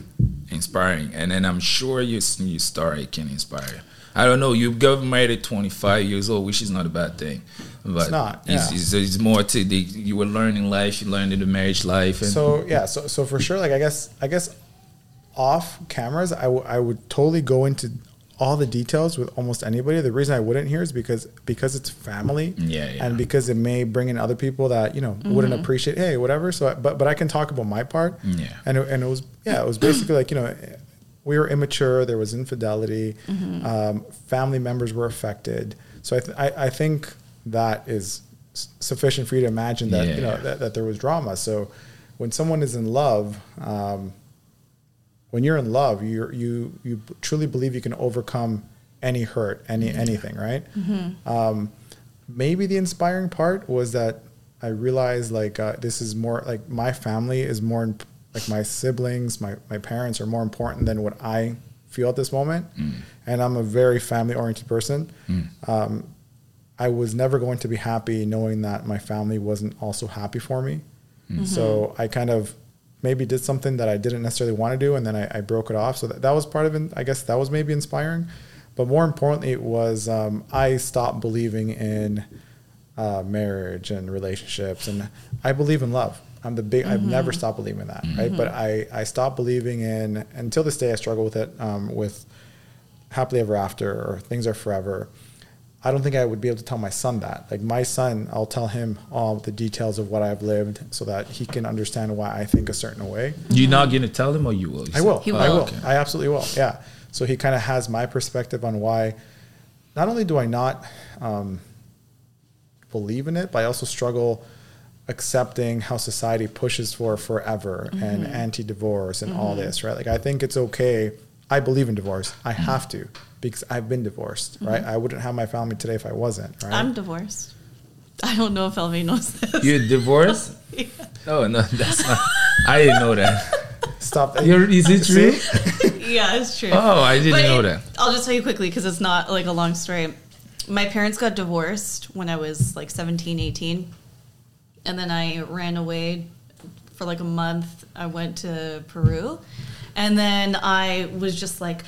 inspiring, and then I'm sure your your story can inspire. I don't know. You got married at 25 years old, which is not a bad thing, but
not,
It's,
yeah.
it's, it's more to the you were learning life, you learned in the marriage life, and
So yeah, so so for sure, like I guess I guess off cameras, I, w- I would totally go into all the details with almost anybody. The reason I wouldn't here is because because it's family,
Yeah, yeah.
and because it may bring in other people that you know wouldn't appreciate. Hey, whatever. So, I- but but I can talk about my part.
Yeah.
and it, and it was yeah, it was basically like you know. We were immature. There was infidelity. Um, family members were affected. So I, th- I, I think that is sufficient for you to imagine that you know
Yeah.
that, that there was drama. So when someone is in love, um, when you're in love, you you you truly believe you can overcome any hurt, any anything, right? Um, maybe the inspiring part was that I realized like uh, this is more like my family is more imp- like my siblings, my my parents are more important than what I feel at this moment, and I'm a very family oriented person. Um, I was never going to be happy knowing that my family wasn't also happy for me. So I kind of maybe did something that I didn't necessarily want to do, and then I, I broke it off. So that, that was part of it. I guess that was maybe inspiring. But more importantly, it was um, I stopped believing in uh, marriage and relationships, and I believe in love. I'm the big. I've never stopped believing in that, right? But I I stopped believing in until this day. I struggle with it um, with happily ever after or things are forever. I don't think I would be able to tell my son that. Like my son, I'll tell him all the details of what I've lived so that he can understand why I think a certain way.
you're not gonna tell him or you will. You
I will.
He
I
will.
will.
Okay.
I absolutely will. Yeah. So he kind of has my perspective on why. Not only do I not um, believe in it, but I also struggle accepting how society pushes for forever and anti-divorce and all this. Right. Like I think it's okay. I believe in divorce. I have to because I've been divorced. Mm-hmm. Right. I wouldn't have my family today if I wasn't. Right.
I'm divorced. I don't know if Elvie knows this.
You're divorced? <laughs> Oh no, that's not. I didn't know that.
Stop. that.
You're, is it true? <laughs>
Yeah, it's true.
Oh, I didn't
But
know
it-
that.
I'll just tell you quickly because it's not like a long story. My parents got divorced when I was like 17, 18. And then I ran away for like a month. I went to Peru. And then I was just like,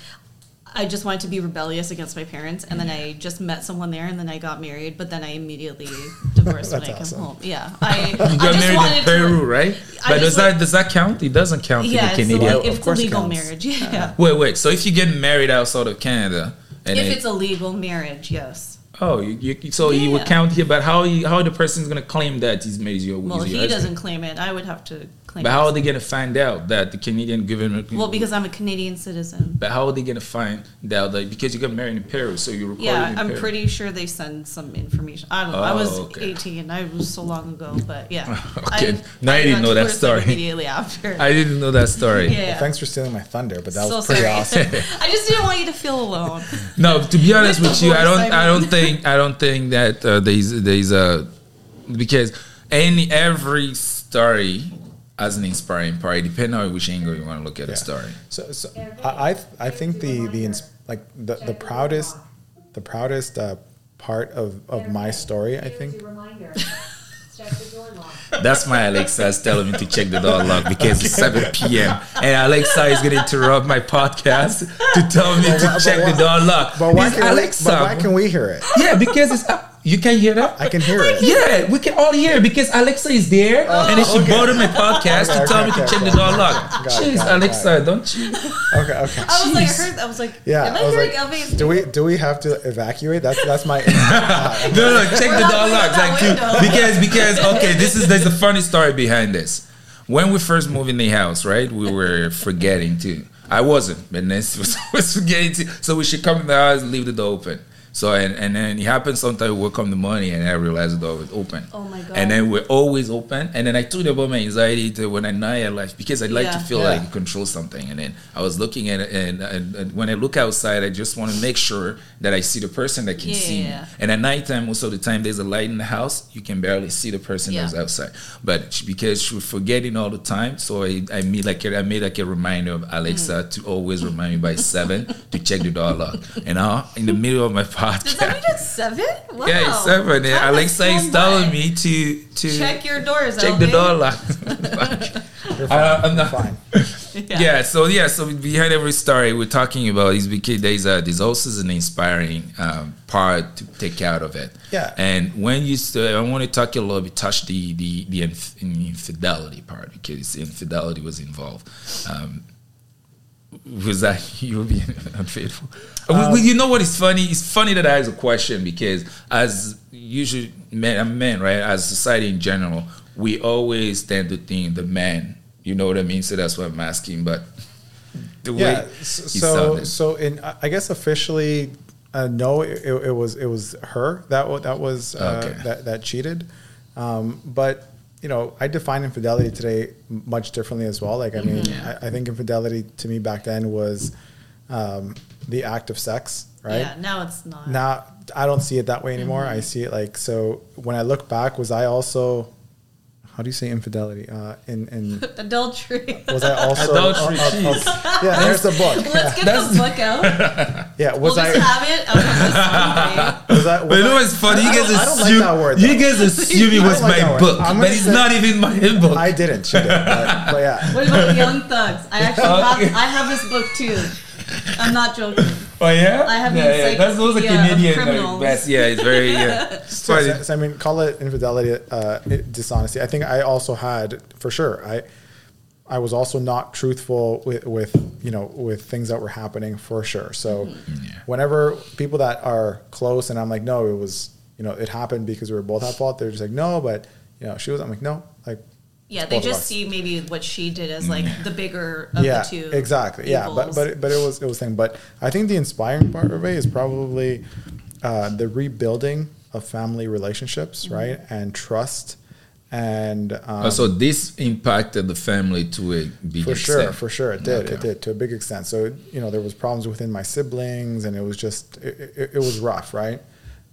I just wanted to be rebellious against my parents. And then mm-hmm. I just met someone there and then I got married. But then I immediately <laughs> divorced when
That's
I came home. Yeah. <laughs> I,
You
I
got
just
married in Peru,
to,
right?
I
But does
like-
that does that count? It doesn't count
Yeah,
in
it's,
the
a,
Canadian.
Of
it's
course it
legal
counts.
marriage. <laughs> Yeah.
Wait, wait. So if you get married outside of Canada, and
If
then-
it's a legal marriage, yes.
Oh, you, you, so he would count here, but how he, how the person's gonna claim that he's made your
Well, he
husband?
doesn't claim it. I would have to claim
But
it.
how are they gonna find out that the Canadian government?
Well, because I'm a Canadian citizen.
But how are they gonna find out that because you got married in Paris, so you recorded
Yeah,
in
I'm
Paris?
pretty sure they send some information. I don't know. I
Oh,
was
okay.
18. I was so long ago, but yeah. <laughs>
Okay.
I,
Now I didn't know that story.
Immediately after. <laughs>
I didn't know that story.
yeah.
Well, thanks for stealing my thunder, but that
so
was pretty
sorry.
awesome. <laughs>
I just didn't want you to feel alone.
No, to be honest
With
with you, I don't.
divorce, I
I don't
mean.
Think. I don't think that uh, there's there's a because any every story has an inspiring part, depending on which angle you want to look at
Yeah.
a story.
So, so I, I I think the the ins- like the, the proudest the proudest uh, part of, of my story I think
Reminder, <laughs> check the door lock.
That's my Alexa is telling me to check the door lock because it's 7 p.m. and Alexa is going to interrupt my podcast to tell me
But
to
why-
check
but
the door lock.
but why
It's
can
Alexa.
we, but why can we hear it
yeah, because it's you can hear that.
I can hear it
Yeah, we can all hear because Alexa is there, oh, and then she
okay.
boarded my podcast
Okay,
to tell
okay,
me to
okay,
check the door lock.
Got
Jeez,
got it,
Alexa, don't you?
okay okay
I was like, I
Jeez.
heard. I was like,
yeah
am I,
I was
hearing
like
Elvis?
do we do we have to evacuate that's that's my <laughs> <laughs>
No, no, check
We're
the door lock. Like, dude, because because <laughs> okay, this is there's a funny story behind this. When we first moved in the house, right, we were forgetting to. I wasn't, but Nancy was, was forgetting to. So we should come in the house and leave the door open. So and, and then it happens sometimes we woke up in the morning and I realized the door was open.
Oh my God.
And then we're always open. And then I told about my anxiety to when I know I like because I like to feel
Yeah.
like I control something. And then I was looking at it and, and, and when I look outside, I just want to make sure that I see the person that can
Yeah,
see
yeah,
me. And at nighttime, most of the time, there's a light in the house. You can barely see the person
Yeah.
that's outside. But she, because she was forgetting all the time, so I, I made like a, I made like a reminder of Alexa
Mm.
to always remind me by seven to check the door lock. And now in the middle of my
Does that mean
podcast,
it's seven? Wow. <laughs>
yeah, it's seven. And
Time has
Alexa is telling me to to
Check your doors.
check the door lock. <laughs>
fine,
I- I'm not-
fine <laughs>
yeah. so yeah, so behind every story we're talking about is because there's a there's also an inspiring um, part to take out of it.
Yeah.
And when you st- I want to talk a little bit, touch the the the inf- infidelity part because infidelity was involved. Um, was that <laughs> you were being <laughs> unfaithful? Well, you know what is funny? It's funny that I ask a question because as usually men, men, right? As society in general, we always tend to think the man. You know what I mean? So that's what I'm asking. But the
yeah
way
so so in I I guess officially uh, no it, it was it was her that that was uh,
Okay.
that that cheated um, but you know I define infidelity today much differently as well like I mean
Yeah.
I, I think infidelity to me back then was um, the act of sex right
Yeah. Now it's not.
now I don't see it that way anymore. I see it like so. When I look back, was I also how do you say infidelity? Uh, in in <laughs>
Adultery.
was I also
Adultery,
uh, uh, uh, yeah, there's the book.
Let's get
That's-
the book out. <laughs>
Yeah,
We'll
was
just
I?
have it. out of this
Was I?
But you know what's funny? You
I
guys
don't- don't like
assume
that word,
you guys assume it was
like
my book, but it's
say-
not even my <laughs> book.
I didn't. She did. But, but yeah.
What about Young Thugs? I actually
Okay.
have. I have this book too. I'm not joking.
Oh yeah,
I have the
yeah, yeah. That's those are
encyclopedia of
Canadian
criminals.
best. Yeah, it's very yeah. <laughs>
So, so- so, I mean, call it infidelity, uh, dishonesty. I think I also had, for sure, I, I was also not truthful with, with, you know, with things that were happening for sure. So, whenever people that are close and I'm like, no, it was, you know, it happened because we were both at fault. They're just like, no, but you know, she was. I'm like, no, like,
Yeah, they just see maybe what she did as like the bigger of
yeah,
the two.
exactly. Yeah, but but it- but it was it was thing. But I think the inspiring part of it is probably uh, the rebuilding of family relationships,
Mm-hmm.
right, and trust, and um,
Oh, so this impacted the family to a big
for sure, for sure, it did.
Okay.
It did to a big extent. So you know, there was problems within my siblings, and it was just it, it, it was rough, right?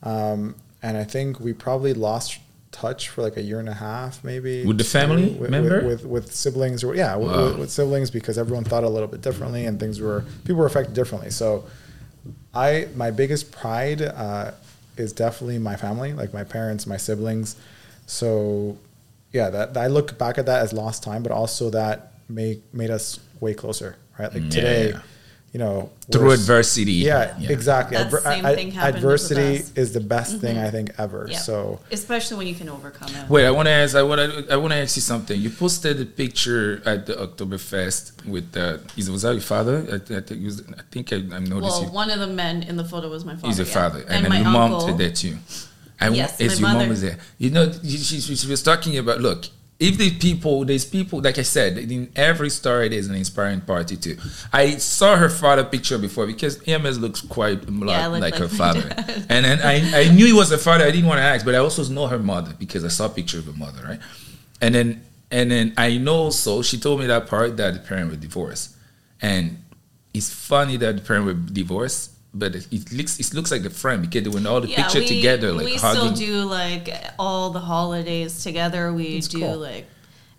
Um, and I think we probably lost touch for like a year and a half, maybe
With the family
with,
member?
with, with, with siblings, or yeah, with,
Wow.
with, with siblings because everyone thought a little bit differently, and things were people were affected differently. So, I my biggest pride uh, is definitely my family, like my parents, my siblings. So, yeah, that I look back at that as lost time, but also that made made us way closer, right? Like
Yeah,
today. You know,
Through adversity.
Yeah,
Yeah.
exactly.
That
Adver-
same
I-
thing happened the
adversity
best.
is the best thing I think ever.
Yeah.
So
especially when you can overcome it.
Wait, I want to ask. I want to. I want to ask you something. You posted a picture at the Oktoberfest with. Uh, is was that your father? I, I think. was- I think I, I noticed
Well,
you.
one of the men in the photo was my father.
He's your
yeah.
father, and,
and,
then
my
your
uncle.
mom said that too. I
Yes,
as
my
your mom
mother.
was there. You know, she, she, she was talking about. Look, if the people, there's people, like I said, in every story there's an inspiring party too. I saw her father picture before because EMS looks quite a lot
Yeah,
like,
like
her father, <laughs> and then I, I knew he was her father. I didn't want to ask, but I also know her mother because I saw a picture of her mother, right? And then and then I know so she told me that part that the parent were divorced, and it's funny that the parent were divorced, but it, it looks it looks like a friend because they were in all the picture together, like
we
hugging.
still do like all the holidays together. We
That's
do
cool.
like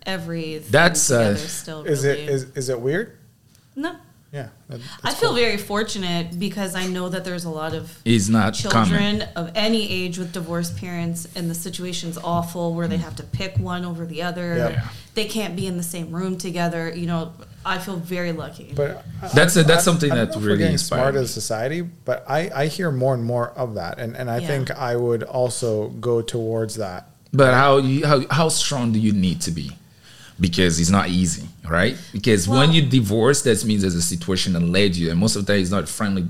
everything
That's, uh,
still
is
really.
it is is it weird?
no?
Yeah. that-
I
that's
feel
cool.
very fortunate because I know that there's a lot of
is not common.
children of any age with divorced parents and the situation's awful where they have to pick one over the other
Yeah.
they can't be in the same room together you know i feel very lucky
But I-
That's a- that's
I-
something
I don't
that really
we're getting
inspired
smart as a society. But I I hear more and more of that, and and I
Yeah.
think I would also go towards that.
But how you how how strong do you need to be? Because it's not easy, right? Because when you divorce, that means there's a situation that led you, and most of the time it's not friendly.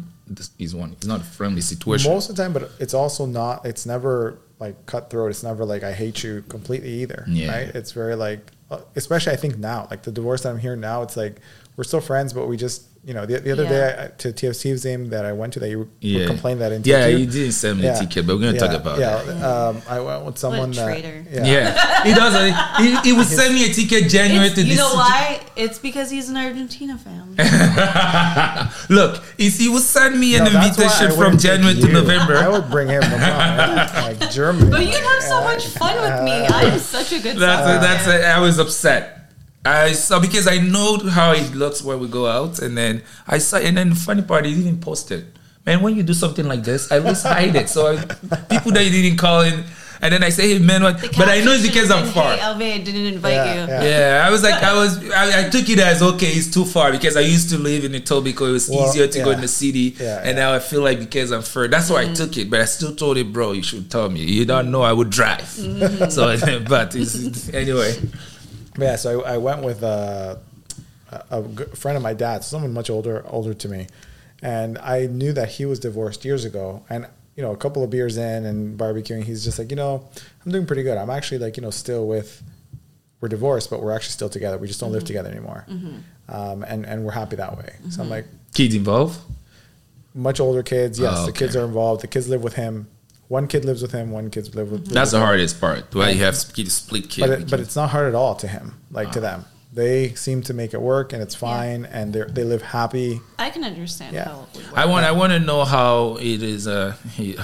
Is one. It's not a friendly situation.
Most of the time, but it's also not. It's never like cutthroat. It's never like I hate you completely either.
Yeah.
Right. It's very like, uh, especially I think now, like the divorce that I'm hearing now, it's like we're still friends, but we just, you know, the, the other
Yeah.
day I, to TFC's game that I went to that you
yeah,
would complain that in
Yeah,
TQ.
you didn't send me a ticket, but we're gonna talk about
yeah,
that.
Um, I went with someone that.
traitor.
Yeah.
Yeah, <laughs> he does. uh, He, he would send me a ticket January
It's-
to
you know why it's because he's an argentina fan <laughs>
Look, if he would send me an
No, that's
invitation from January to. November.
I would bring him. Like, <laughs> like Germany.
but you'd have so much fun with me i'm such a good
That's
soccer
that's
fan.
I was upset. I saw because I know how it looks when we go out, and then I saw, and then the funny part, he didn't post it. Man, when you do something like this, I always hide it. So I, people that you didn't call in, and then I say, hey man, what? But I know it's because I'm
should've
far.
been, Hey, Alve didn't invite
Yeah,
you.
yeah.
Yeah, I was like, I was, I, I took it as okay, it's too far because I used to live in Etobicoke. It was
Well,
easier to go in the city,
Yeah,
and
yeah.
now I feel like because I'm far, that's why I mm. took it. But I still told it, bro, you should tell me. You don't know I would drive. Mm. <laughs> So, <laughs> but it's, anyway,
Yeah, so I, I went with uh, a, a g- friend of my dad's, someone much older older to me, and I knew that he was divorced years ago. And you know, a couple of beers in and barbecuing, he's just like, you know, I'm doing pretty good. I'm actually like, you know, still with. We're divorced, but we're actually still together. We just don't live together anymore, um, and and we're happy that way. So I'm like,
kids involved.
much older kids. Yes,
Oh,
the kids are involved. The kids live with him. One kid lives with him. One kid live with.
That's
live
the
him.
hardest part. Why you have split split kid.
but it, but it's not hard at all to him like to them they seem to make it work and it's fine and they they live happy
I can understand
Yeah.
how it would work.
I want I want to know how it is uh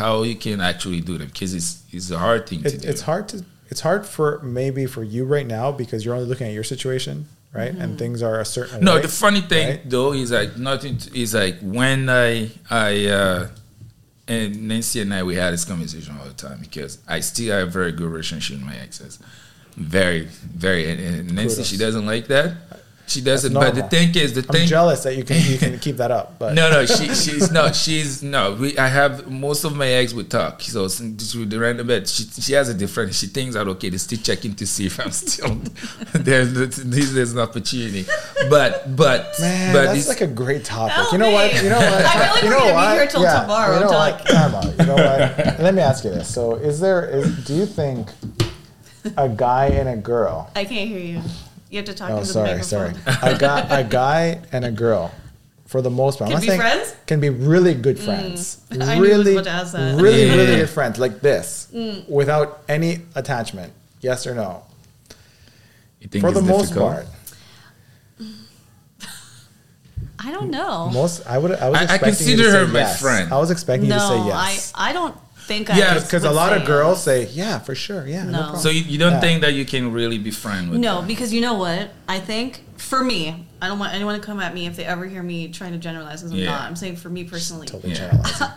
how you can actually do that because it's it's a hard thing to do.
it's hard to it's hard for maybe for you right now because you're only looking at your situation right and things are a certain
No,
way,
the funny thing
right?
though is like nothing t- is like when I I uh and Nancy and I we had this conversation all the time because I still have a very good relationship with my exes. Very, very and, and Nancy
Kudos.
she doesn't like that. She doesn't but the thing is the thing i'm
jealous that you can you can keep that up but <laughs>
no, no, she, she's no, she's no. We, I have most of my ex would talk. So since with the random bed, she, she has a different. She thinks that okay, they're still checking to see if I'm still <laughs> there's there's, there's an opportunity. But but
Man,
but
that's like a great topic.
Tell
you know what? You know what? <laughs>
I feel like
you
we're
know
gonna be
what?
here till tomorrow
You know
till
what?
like-
Time. You know what? Let me ask you this. So, is there? Is, do you think a guy and a girl?
I can't hear you. You have to talk
Oh,
into
sorry,
the
sorry.
microphone.
A guy, a guy and a girl, for the most part, I'm
Can be
saying-
friends? Mm.
Can be really good friends. <laughs>
I knew was
really,
about to ask that.
really,
Yeah.
really good friends like this,
Mm.
without any attachment. Yes or no?
you think
For
it's
the most
difficult?
part, <laughs>
I don't know.
most I would. I was
I- I
expecting you to
consider
say
her my
yes.
friend.
I was expecting you to say
no,
yes.
I, I don't think
Yeah,
I
because a lot of girls
yes.
say, "Yeah, for sure, yeah." No,
No.
problem.
So you, you don't
Yeah.
think that you can really be friend with?
No,
them?
because you know what? I think for me, I don't want anyone to come at me if they ever hear me trying to generalize because I'm
Yeah.
not. I'm saying for me personally.
totally
Yeah.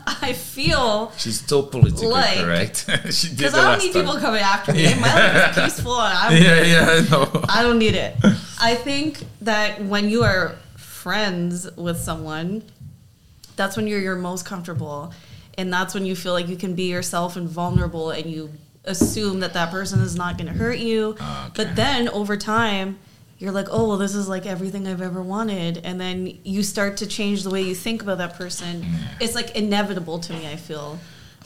<laughs>
I feel
she's so politically
Like-
correct. <laughs> she did
because I don't need
time.
people coming after me. My life is <laughs> peaceful and I'm
Yeah, yeah, I know.
I don't need it. I think that when you are friends with someone, that's when you're your most comfortable. And that's when you feel like you can be yourself and vulnerable and you assume that that person is not going to hurt you.
Okay.
But then over time, you're like, oh, well, this is like everything I've ever wanted. And then you start to change the way you think about that person. It's like inevitable to me, I feel.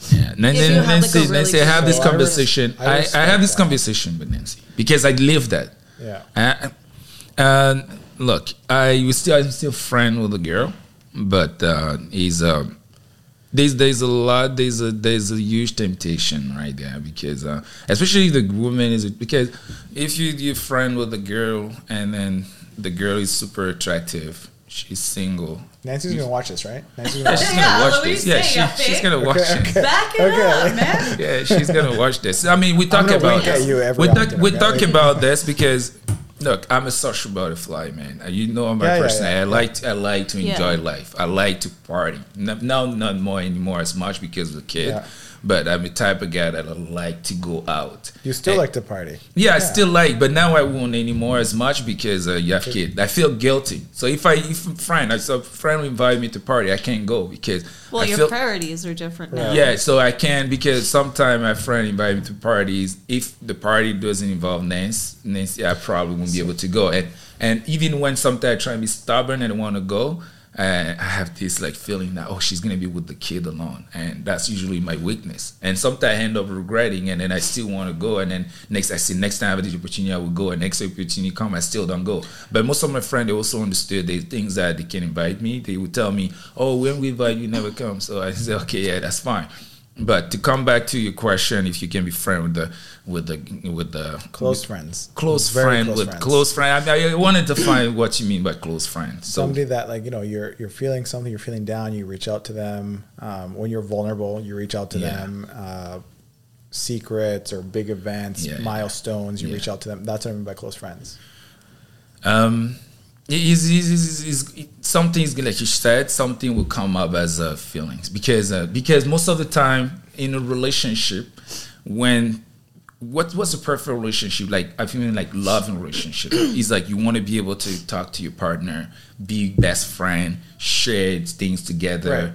Yeah, and then,
If you
then
have, like,
Nancy,
really
Nancy, I have this
So I res-
conversation.
I
I, I, have this
that.
conversation with Nancy because I live that.
Yeah.
Uh, uh, look, I was still I'm still friend with the girl, but uh, he's uh, there's there's a lot there's a there's a huge temptation right there because uh, especially the woman is because if you you friend with a girl and then the girl is super attractive, she's single.
Nancy's gonna watch this, right? <laughs> Nancy's gonna
Yeah,
watch
she's
this.
Yeah,
gonna watch
what were you
this. Yeah, she, she's gonna watch
Okay,
it.
okay.
Back it
Okay.
up, man.
Yeah, she's gonna watch this. I mean, we talk
gonna
about
wink
this.
you every
we talk,
often,
we
okay?
talk about this because look, I'm a social butterfly, man. Uh, You know my
Yeah, yeah,
personality.
yeah.
I like to, I like to
Yeah.
enjoy life. I like to party. No, now not more anymore as much because of the kid.
Yeah.
But I'm the type of guy that I like to go out.
You still
And-
like to party.
yeah, I still like, but now I won't anymore as much because uh, you have kid. I feel guilty. So if I if a friend, I saw a friend will invite me to party, I can't go because
Well,
I
your
feel,
priorities are different now.
yeah, so I can because sometimes my friend invite me to parties. If the party doesn't involve Nance, Nance, I probably won't be able to go. And and even when sometimes I try to be stubborn and want to go, uh, I have this like feeling that oh she's gonna be with the kid alone, and that's usually my weakness. And sometimes I end up regretting, and then I still want to go. And then next I see next time I have the opportunity I will go, and next opportunity come I still don't go. But most of my friends they also understood the things that they can invite me. They would tell me oh when we invite you never come. So I say okay yeah that's fine. But to come back to your question, if you can be friend with the with the with the
Close friends.
close
Very
friend
close
with
friends.
close friend. I, mean, I wanted to find what you mean by close friend. So
Somebody that like you know you're you're feeling something, you're feeling down, you reach out to them. Um, when you're vulnerable, you reach out to
Yeah.
them. Uh, secrets or big events,
yeah.
milestones, you
Yeah.
reach out to them. That's what I mean by close friends.
um, is is is something is like you said, something will come up as uh, feelings because uh, because most of the time in a relationship, when what what's a perfect relationship like? I feel like loving relationship <clears throat> is like you want to be able to talk to your partner, be best friend, share things together,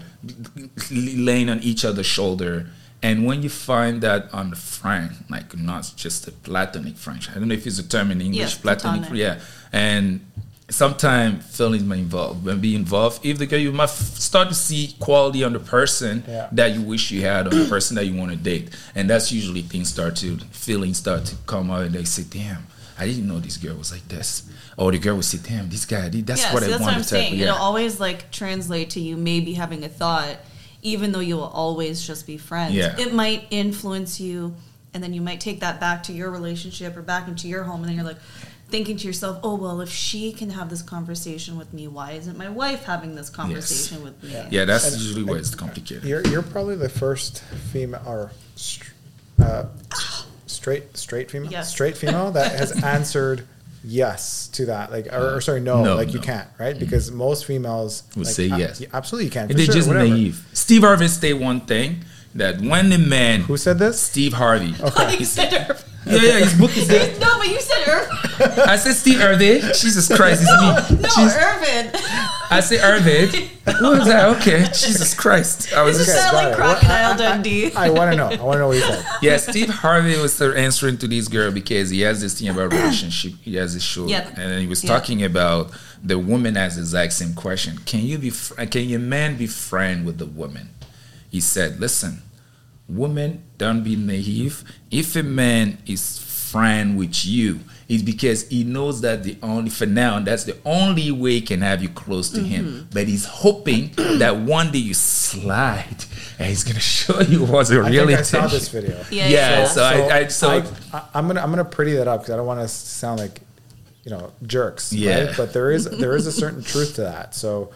laying on each other's shoulder. And when you find that on the friend, like not just a platonic friendship, I don't know if it's a term in English,
Yes,
platonic,
platonic.
yeah. And sometimes feelings may involve and be involved. If the girl, you might f- start to see quality on the person
Yeah.
that you wish you had, on the person that you want to date, and that's usually things start to feelings start to come out, and they say, "Damn, I didn't know this girl was like this," or the girl will say, "Damn, this guy, that's
yeah,
what
so
I
that's what
wanted
I'm
to."
saying.
Yeah.
It'll always like translate to you maybe having a thought, even though you will always just be friends.
Yeah.
It might influence you, and then you might take that back to your relationship or back into your home, and then you're like thinking to yourself, "Oh well, if she can have this conversation with me, why isn't my wife having this conversation with me?"
yeah, that's
And-
usually where it's complicated.
You're you're probably the first female or uh, straight straight female
Yes.
straight female that has <laughs> answered yes to that like or, or sorry no,
No,
like you can't right because most females
Would
like,
say yes.
yeah, absolutely you can for
They're
sure,
just
whatever.
naive. Steve Harvey said one thing that when the man,
who said this
Steve Harvey,
you <laughs> said Irv.
Yeah, yeah, his book is there.
no, but you said Irv.
I said Steve Harvey. Jesus Christ, it's me.
No,
Jesus-
Irvin.
I say Arvid. What was that? Okay, Jesus Christ. I was
This
just
sound like. Crocodile
Well, I- I-
Dundee.
I, want to know I want to know what he said
yeah. Steve Harvey was answering to this girl because he has this thing about relationship. He has this show,
Yep.
and then he was
Yep.
talking about the woman has the exact same question. Can you be? fr- Can your man be friend with the woman? He said, "Listen, woman, don't be naive. If a man is friend with you, it's because he knows that the only for now that's the only way he can have you close to him.
Mm-hmm.
But he's hoping <coughs> that one day you slide and he's gonna <laughs> show you what's a
I
real
think I saw this video
Yeah,
Yeah,
yeah.
so, I, I so
I, I, I'm gonna I'm gonna pretty that up because I don't want to sound like you know jerks.
Yeah.
Right? But there is <laughs> there is a certain truth to that. So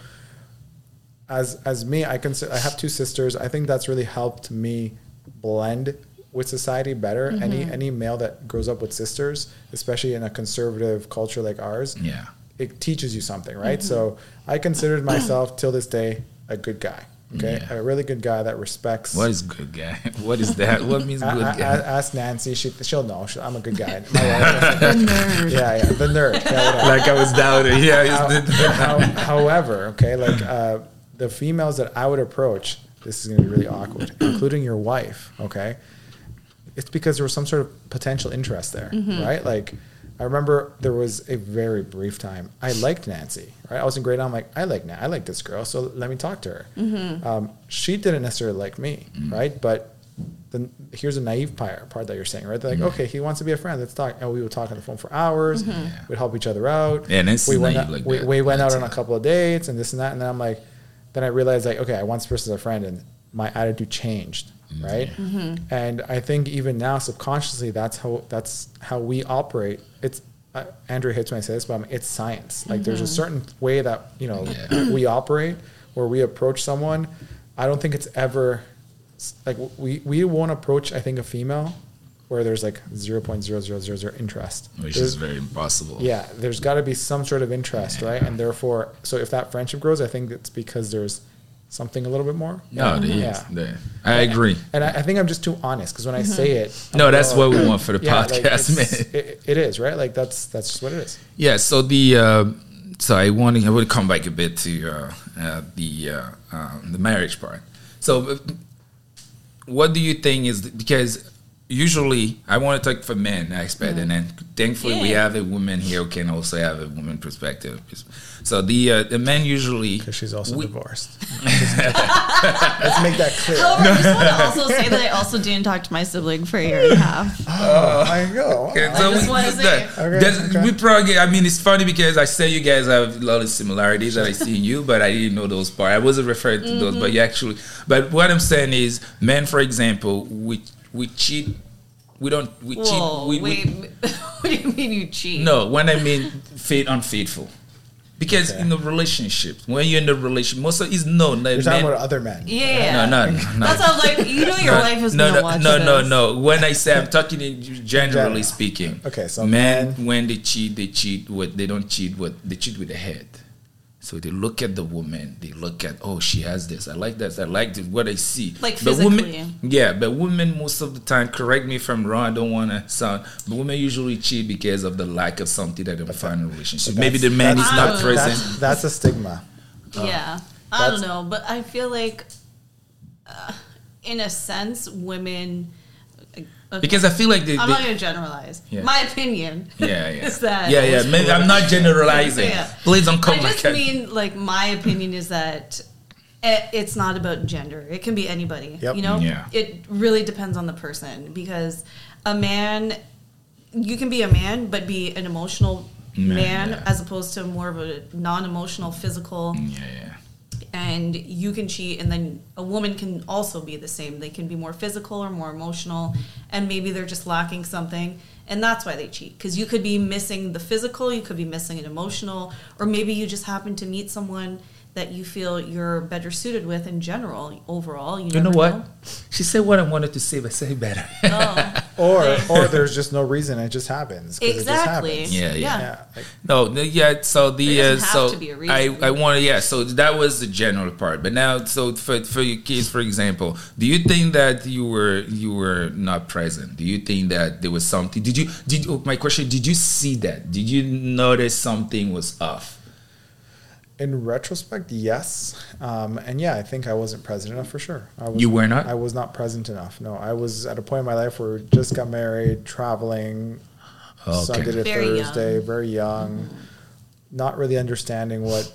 as as me, I consider I have two sisters. I think that's really helped me blend with society better. Any any male that grows up with sisters, especially in a conservative culture like ours,
yeah.
it teaches you something, right? So I considered myself till this day a good guy. Okay,
Yeah.
a really good guy that respects.
What is good guy? <laughs> What is that? What means good
I, I,
guy?
ask Nancy. She she'll know. She, I'm a good guy. <laughs> My wife,
nerd.
yeah, yeah, the nerd. <laughs> Yeah.
Like I was doubting. Yeah,
How- how- however, okay, like uh, the females that I would approach, this is going to be really awkward, <clears throat> including your wife. Okay, it's because there was some sort of potential interest there, mm-hmm. right? Like, I remember there was a very brief time I liked Nancy. Right, I was in grade. I'm like, I like Nan. I like this girl, so let me talk to her. Mm-hmm. Um, she didn't necessarily like me, mm. right? But then here's a naive part, part that you're saying, right? They're like, mm. okay, he wants to be a friend. Let's talk. And we would talk on the phone for hours. Mm-hmm. We'd help each other out.
Yeah, and it's
we went
naive
out,
like
we,
that.
we went out on a couple of dates and this and that. And then I'm like, then I realized like, okay, I want this person as a friend, and my attitude changed,
Mm-hmm.
right? And I think even now, subconsciously, that's how that's how we operate. It's uh, Andrew hates when I say this, but I mean, it's science. Like there's a certain way that you know
Yeah. <clears throat>
we operate, where we approach someone. I don't think it's ever like we we won't approach. I think a female where there's like zero point zero zero zero zero interest.
which
There's-
is very impossible.
yeah, there's got to be some sort of interest, right? And therefore, so if that friendship grows, I think it's because there's something a little bit more.
No, there is.
Yeah.
There. I agree.
And I, I think I'm just too honest because when I say it,
No,
I'm
that's
like,
what we want for the
yeah, like,
podcast,
it's-
man. <laughs>
It, it is right. Like that's that's just what it is.
Yeah. So the uh, so I want to I would come back a bit to uh, uh, the uh, um, the marriage part. So, uh, what do you think is because usually I want to talk for men I aspect, and then thankfully we have a woman here who can also have a woman perspective. So the uh, the men usually
Because she's also
we-
divorced. <laughs> Let's make that clear.
However, I just want to <laughs> also say that I also didn't talk to my sibling for a year and a half.
Oh, I go.
Okay,
I
so
just
we,
wanna say-
Okay, okay.
we probably. I mean, it's funny because I say you guys have a lot of similarities that I see in you, but I didn't know those part. I wasn't referring to those, but you actually. But what I'm saying is, men, for example, we we cheat. We don't. We
Whoa,
cheat. We,
wait.
we, <laughs>
what do you mean you cheat?
no, when I mean faith unfaithful. Because
Okay.
in the relationship, when you're in the relationship, most of it's known that
You're talking about other men.
Yeah.
no, no, no.
That's how like, you know, your wife is
no,
gonna
no,
watch
no, no,
this.
no. When I say I'm talking in generally speaking.
Okay, so
men
men-
when they cheat, they cheat with they don't cheat with they cheat with the head. So they look at the woman, they look at oh she has this, I like this, I like this, what I see.
Like
but
physically.
women, yeah, but women most of the time, correct me if I'm wrong, I don't want to sound, but women usually cheat because of the lack of something that they find in a relationship. Maybe the man is not present.
That's, that's a stigma.
Yeah. I don't know, but I feel like, uh, in a sense, women. Okay,
Because I feel like they,
I'm
they
not going to generalize.
Yeah.
My opinion.
yeah, yeah, <laughs>
is that
yeah, yeah. Maybe I'm not generalizing.
Yeah.
Please don't come
I just
back.
mean, like, my opinion is that it, it's not about gender. It can be anybody.
Yep.
You know,
Yeah.
it really depends on the person because a man, you can be a man but be an emotional
Man,
man,
yeah.
as opposed to more of a non-emotional, physical.
yeah, yeah.
And you can cheat, and then a woman can also be the same. They can be more physical or more emotional, and maybe they're just lacking something, and that's why they cheat. Because you could be missing the physical, you could be missing an emotional, or maybe you just happen to meet someone that you feel you're better suited with in general, overall. You,
You know
never
what? She said what I wanted to say, but say better.
Oh,
Or or <laughs> there's just no reason. It just happens. 'cause
exactly.
It just happens.
Yeah, yeah.
Yeah. Like,
No, no, yeah. So the uh,
doesn't
so
to be a.
I I want to yeah. So that was the general part. But now, so for for your kids, for example, do you think that you were you were not present? Do you think that there was something? Did you did you, my question? Did you see that? Did you notice something was off?
In retrospect, yes. Um, and yeah, I think I wasn't present enough for sure. I was,
You were not?
I was not present enough. No, I was at a point in my life where we just got married, traveling, Sunday to
Very young.
Thursday, very young, not really understanding what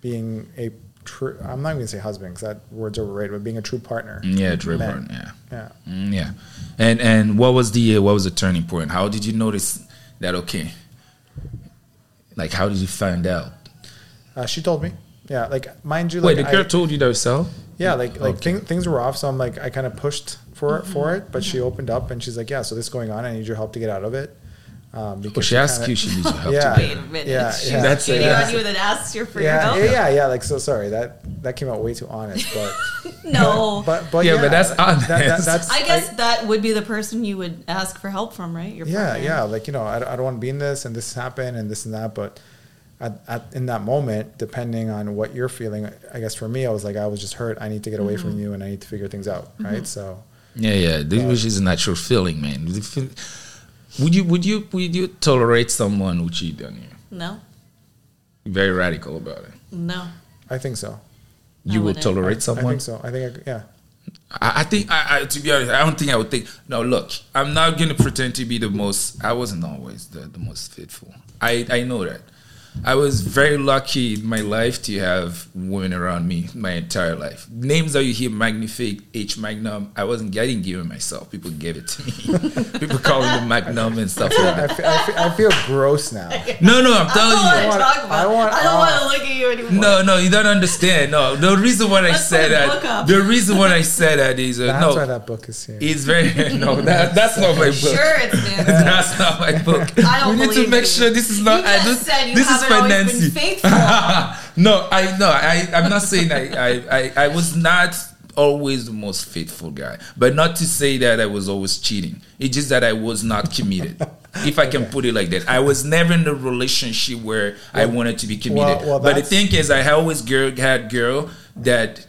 being a true. I'm not going to say husband because that word's overrated, but being a true partner.
Yeah, true
meant.
part, Yeah.
Yeah.
Mm, yeah. And and what was the uh, what was the turning point? How did you notice that? Okay. Like, how did you find out?
Uh, she told me. Yeah, like mind you,
Wait,
like
the girl
I-
told you that herself?
Yeah, like like
Okay.
thing, things were off, so I'm like I kind of pushed for it
Mm-hmm.
for it, but she opened up and she's like, "Yeah, so this is going on. I need your help to get out of it." Um, because
Well, she asked you, she needs your help. <laughs>
Yeah.
to
wait a minute.
Yeah,
She's
yeah.
That's it,
cheating
yeah.
on you and then asks you for your help.
yeah, yeah, yeah. Like so, sorry that that came out way too honest, but <laughs>
No.
but but
Yeah,
yeah,
but that's
that- that- that's
I guess that would be the person you would ask for help from, right? Your
yeah,
partner.
yeah. Like you know, I, I don't want to be in this, and this happened, and this and that, but at, at, in that moment, depending on what you're feeling, I guess for me, I was like, I was just hurt. I need to get away
Mm-hmm.
from you, and I need to figure things out, right? So,
Yeah, yeah. This which is a natural feeling, man. Would you would you would you tolerate someone who cheated on you?
No,
Very radical about it.
no.
I think so.
You would
wouldn't.
tolerate
I
someone?
think so. I think, I, yeah.
I, I think, I, I, to be honest, I don't think I would think. No, look, I'm not going to pretend to be the most. I wasn't always the, the most faithful. I, I know that. I was very lucky in my life to have women around me my entire life. Names that you hear Magnifique, H Magnum, I wasn't getting given myself. People gave it to me. <laughs> People call me the Magnum and stuff like
I,
that.
I, fe- I feel gross now.
No, no, I'm telling
I
you.
don't want to
want-
talk about.
I
I,
want
don't want to look at you anymore.
No, no, you don't understand. No, the reason why I
Let's
said
put a book
that, the reason why I said that is uh,
That's why
no,
that book is here.
it's very <laughs> no. That, that's not my book.
Sure, it's <laughs> Nancy.
That's not my book.
I don't
we need to make
you.
sure this is not.
You
I
just said you
this is
haven't
for
always been
Nancy.
faithful. <laughs>
no, I no, I I'm not saying I, I I I was not always the most faithful guy, but not to say that I was always cheating. It's just that I was not committed. <laughs> If I can put it like that, I was never in a relationship where I wanted to be committed.
well,
but the thing is, I always girl had girl that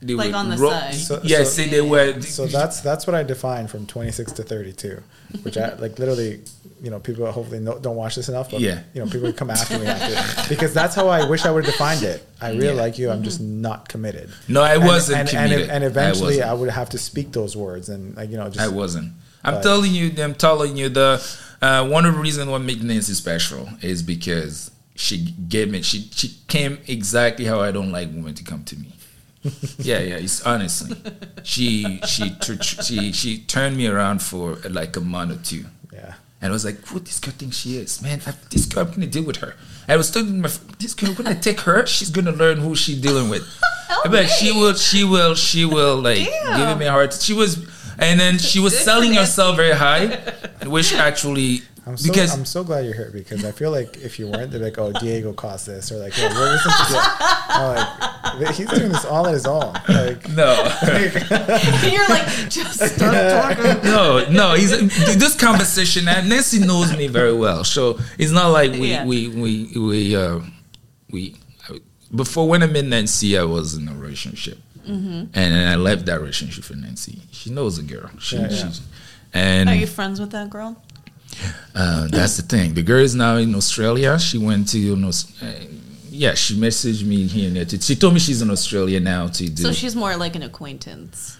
they
Like
would
on the
ro-
side.
So-
yeah,
so-
say they were.
So that's that's what I define from 26 to 32, which I like literally, you know, people hopefully no, don't watch this enough, but
Yeah.
you know, people come after me after because that's how I wish I would have defined it. I really
Yeah.
like you, I'm just not committed.
No, I
And-
wasn't
and, and,
committed.
and
I
eventually
wasn't.
I, would have to speak those words and like you know just
I wasn't. I'm
But-
telling you, I'm telling you the uh, one of the reasons what made Nancy special is because she gave me she she came exactly how I don't like women to come to me. Yeah, yeah. It's honestly, she she tr- tr- she she turned me around for uh, like a month or two.
yeah.
And I was like, "What this girl think she is, man? I, this girl, I'm gonna deal with her." I was telling my, fr- this girl, when I take her, she's gonna learn who she's dealing with. <laughs> Oh, but she will, she will, she will like
Damn.
giving me a hard. She was, and then she was
Good
selling herself very high, <laughs> which actually
I'm so,
because
I'm so glad you're here because I feel like if you weren't, they're like, "Oh, Diego cost this," or like, "Yeah, we're listening to Diego." I'm like, he's doing this all on his own. Like,
no, <laughs>
You're like, just stop talking. <laughs>
no, no. He's this conversation. And Nancy knows me very well, so it's not like we
Yeah.
we we we uh, we. Before when I met Nancy, I was in a relationship,
Mm-hmm.
and I left that relationship for Nancy. She knows a girl. She,
Yeah, yeah.
she's, and
Are you friends with that girl?
uh, that's the thing. The girl is now in Australia. She went to, you know, uh, yeah, she messaged me here and there. She told me she's in Australia now to do
So she's more like an acquaintance.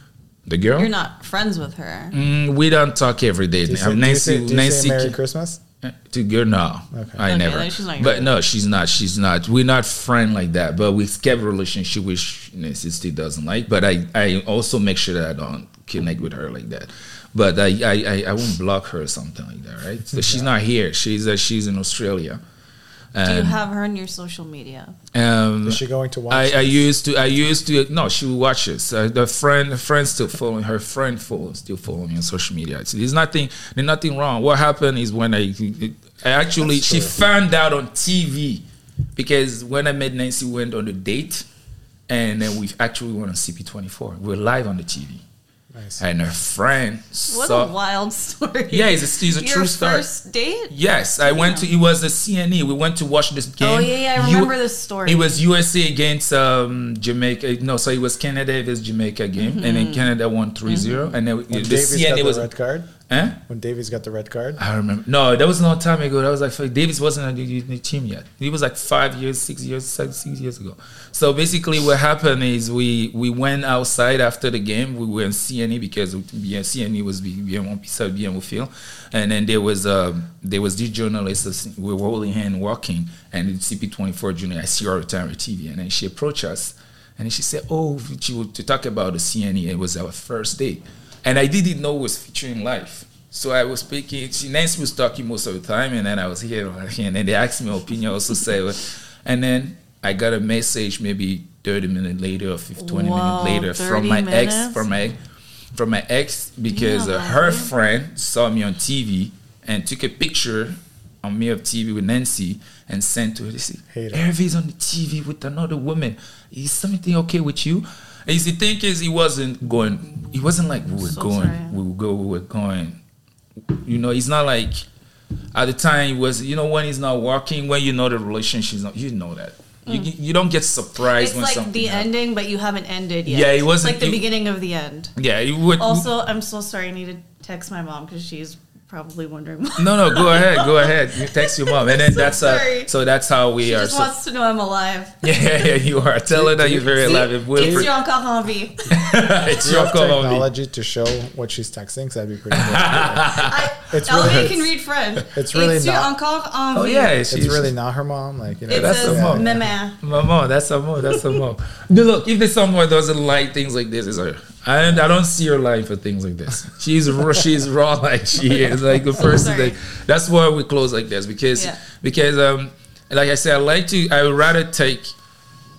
the girl.
You're not friends with her.
Mm, we don't talk every day.
do you
now.
say, do you say, do you say Merry Christmas?
to girl, no,
Okay.
I
Okay,
never.
she's not
but
friend.
no, she's not. She's not. We're not friend like that. But we kept relationship, which Nancy still doesn't like. But I, I also make sure that I don't connect with her like that. But I, I, I, I won't block her or something like that, right? So she's not here. She's uh, she's in Australia.
Do you have her on your social media?
um,
Is she going to watch?
I, I used to I used to no she watches uh, the friend the friend still following her friend follows still following me on social media so there's nothing there's nothing wrong what happened is when I, I actually
That's
she
true.
found out on TV because when I met Nancy we went on a date and then we actually went on CP24 we're live on the TV
Nice.
and her friend
What
saw
a wild story.
Yeah, it's a- it's a
Your
true story.
first date?
Yes, I went to. It was the CNE. We went to watch this game.
Oh, yeah, yeah, I
U-
remember this story.
It was USA against um, Jamaica. No, so it was Canada versus Jamaica game, and
Mm-hmm.
then Canada won 3-0. And then
When
the
Davies got
CNE
the
was.
red card.
Huh?
When Davies got the red card.
I remember. No, that was a long time ago. That was like Davies wasn't on the, team yet. He was like five years, six years, seven, six years ago. So basically, what happened is we we went outside after the game. We were in CNE because yeah, CNE was bien one piece of BMO Field, and then there was um there was this journalist. We were holding hand walking, and it's CP24 junior. I see her all the time on TV, and then she approached us, and she said, "Oh, she would to talk about the CNE. It was our first date." And I didn't know it was featuring live. So I was speaking. She, Nancy was talking most of the time, and then I was here, <laughs> and then they asked me opinion. Also say, and then I got a message maybe thirty minutes later or 15, twenty
Whoa,
minutes later from my ex, from my from my ex because
Yeah,
uh, her friend saw me on TV and took a picture on me of TV with Nancy and sent to her. They said,
Hater.
Hervé's on the TV with another woman. Is something okay with you? And you see, the thing is, he wasn't going. He wasn't like we were
So
going.
sorry.
We would go. We were going. You know, it's not like at the time it was you know when he's not working when you know the relationship's not you know that you, mm. you don't get surprised
It's
when
like
something
the
happens.
ending, but you haven't ended yet.
Yeah, it wasn't-
like the
it-
beginning of the end.
yeah you would
Also, I'm so sorry. I need to text my mom because she's probably wondering. Why.
no no go <laughs> ahead go ahead you text your mom and then <laughs>
So
that's uh, so that's how we
She
are
just
so,
wants to know I'm alive. <laughs>
yeah, yeah you are tell her that you're very
See,
alive We'll
It's
pre-
you encore en vie.
it's your
have
call on me.
technology to show what she's texting? Because that'd be pretty cool.
I,
It's
Elvie
really-
can read French.
it's really
it's
not-
encore en vie.
oh yeah
it's
she's-
really not her mom. Like, you know,
It
that's
says
the mom.
meme.
Mama, that's a more. That's a more. No, look, if there's someone doesn't like things like this, it's her. I, I don't see her lying for things like this. She's raw, she's raw <laughs> like she is, like the person.
sorry.
That, that's why we close like this because
Yeah.
because um like I said, I like to. I would rather take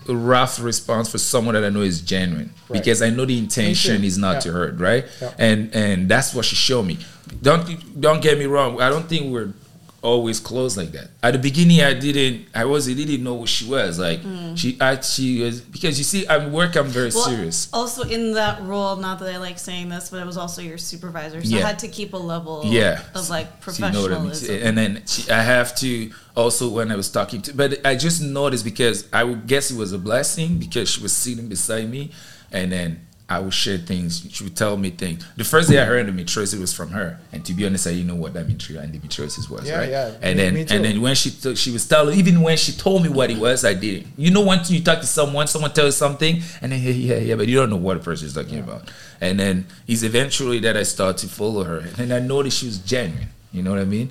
a rough response for someone that I know is genuine
Right.
because I know the intention is not
Yeah.
to hurt, right?
Yeah.
And and that's what she showed me. Don't don't get me wrong. I don't think we're always close like that. At the beginning, I didn't. I was. I didn't know who she was like. She. I. She was because you see, at work, I'm very
Mm. Well,
serious.
Also, in that role, not that I like saying this, but I was also your supervisor, so
Yeah.
I had to keep a level
Yeah,
of like
So you know what I mean?
professionalism.
And then she, I have to also when I was talking to, but I just noticed because I would guess it was a blessing because she was sitting beside me, and then I would share things. She would tell me things. The first day I heard endometriosis was from her, and to be honest, I didn't know what endometri- endometriosis was.
Yeah,
right?
yeah.
And
Me-
then
me
and then when she took, she was telling, even when she told me what it was, I didn't. You know, when you talk to someone, someone tells you something, and then yeah, yeah, yeah, but you don't know what the person is talking about. And then it's eventually that I start to follow her, and then I noticed she was genuine. You know what I mean?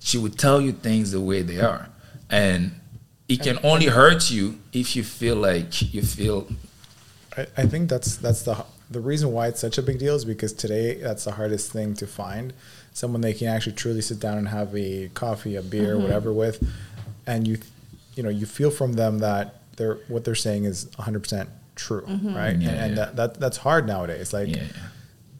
She would tell you things the way they are, and it can only hurt you if you feel like you feel.
I, I think that's that's the the reason why it's such a big deal is because today that's the hardest thing to find someone they can actually truly sit down and have a coffee, a beer,
Mm-hmm.
whatever with, and you you know you feel from them that they're what they're saying is 100 percent true, right?
Yeah,
and and
yeah.
That, that that's hard nowadays. Like
Yeah.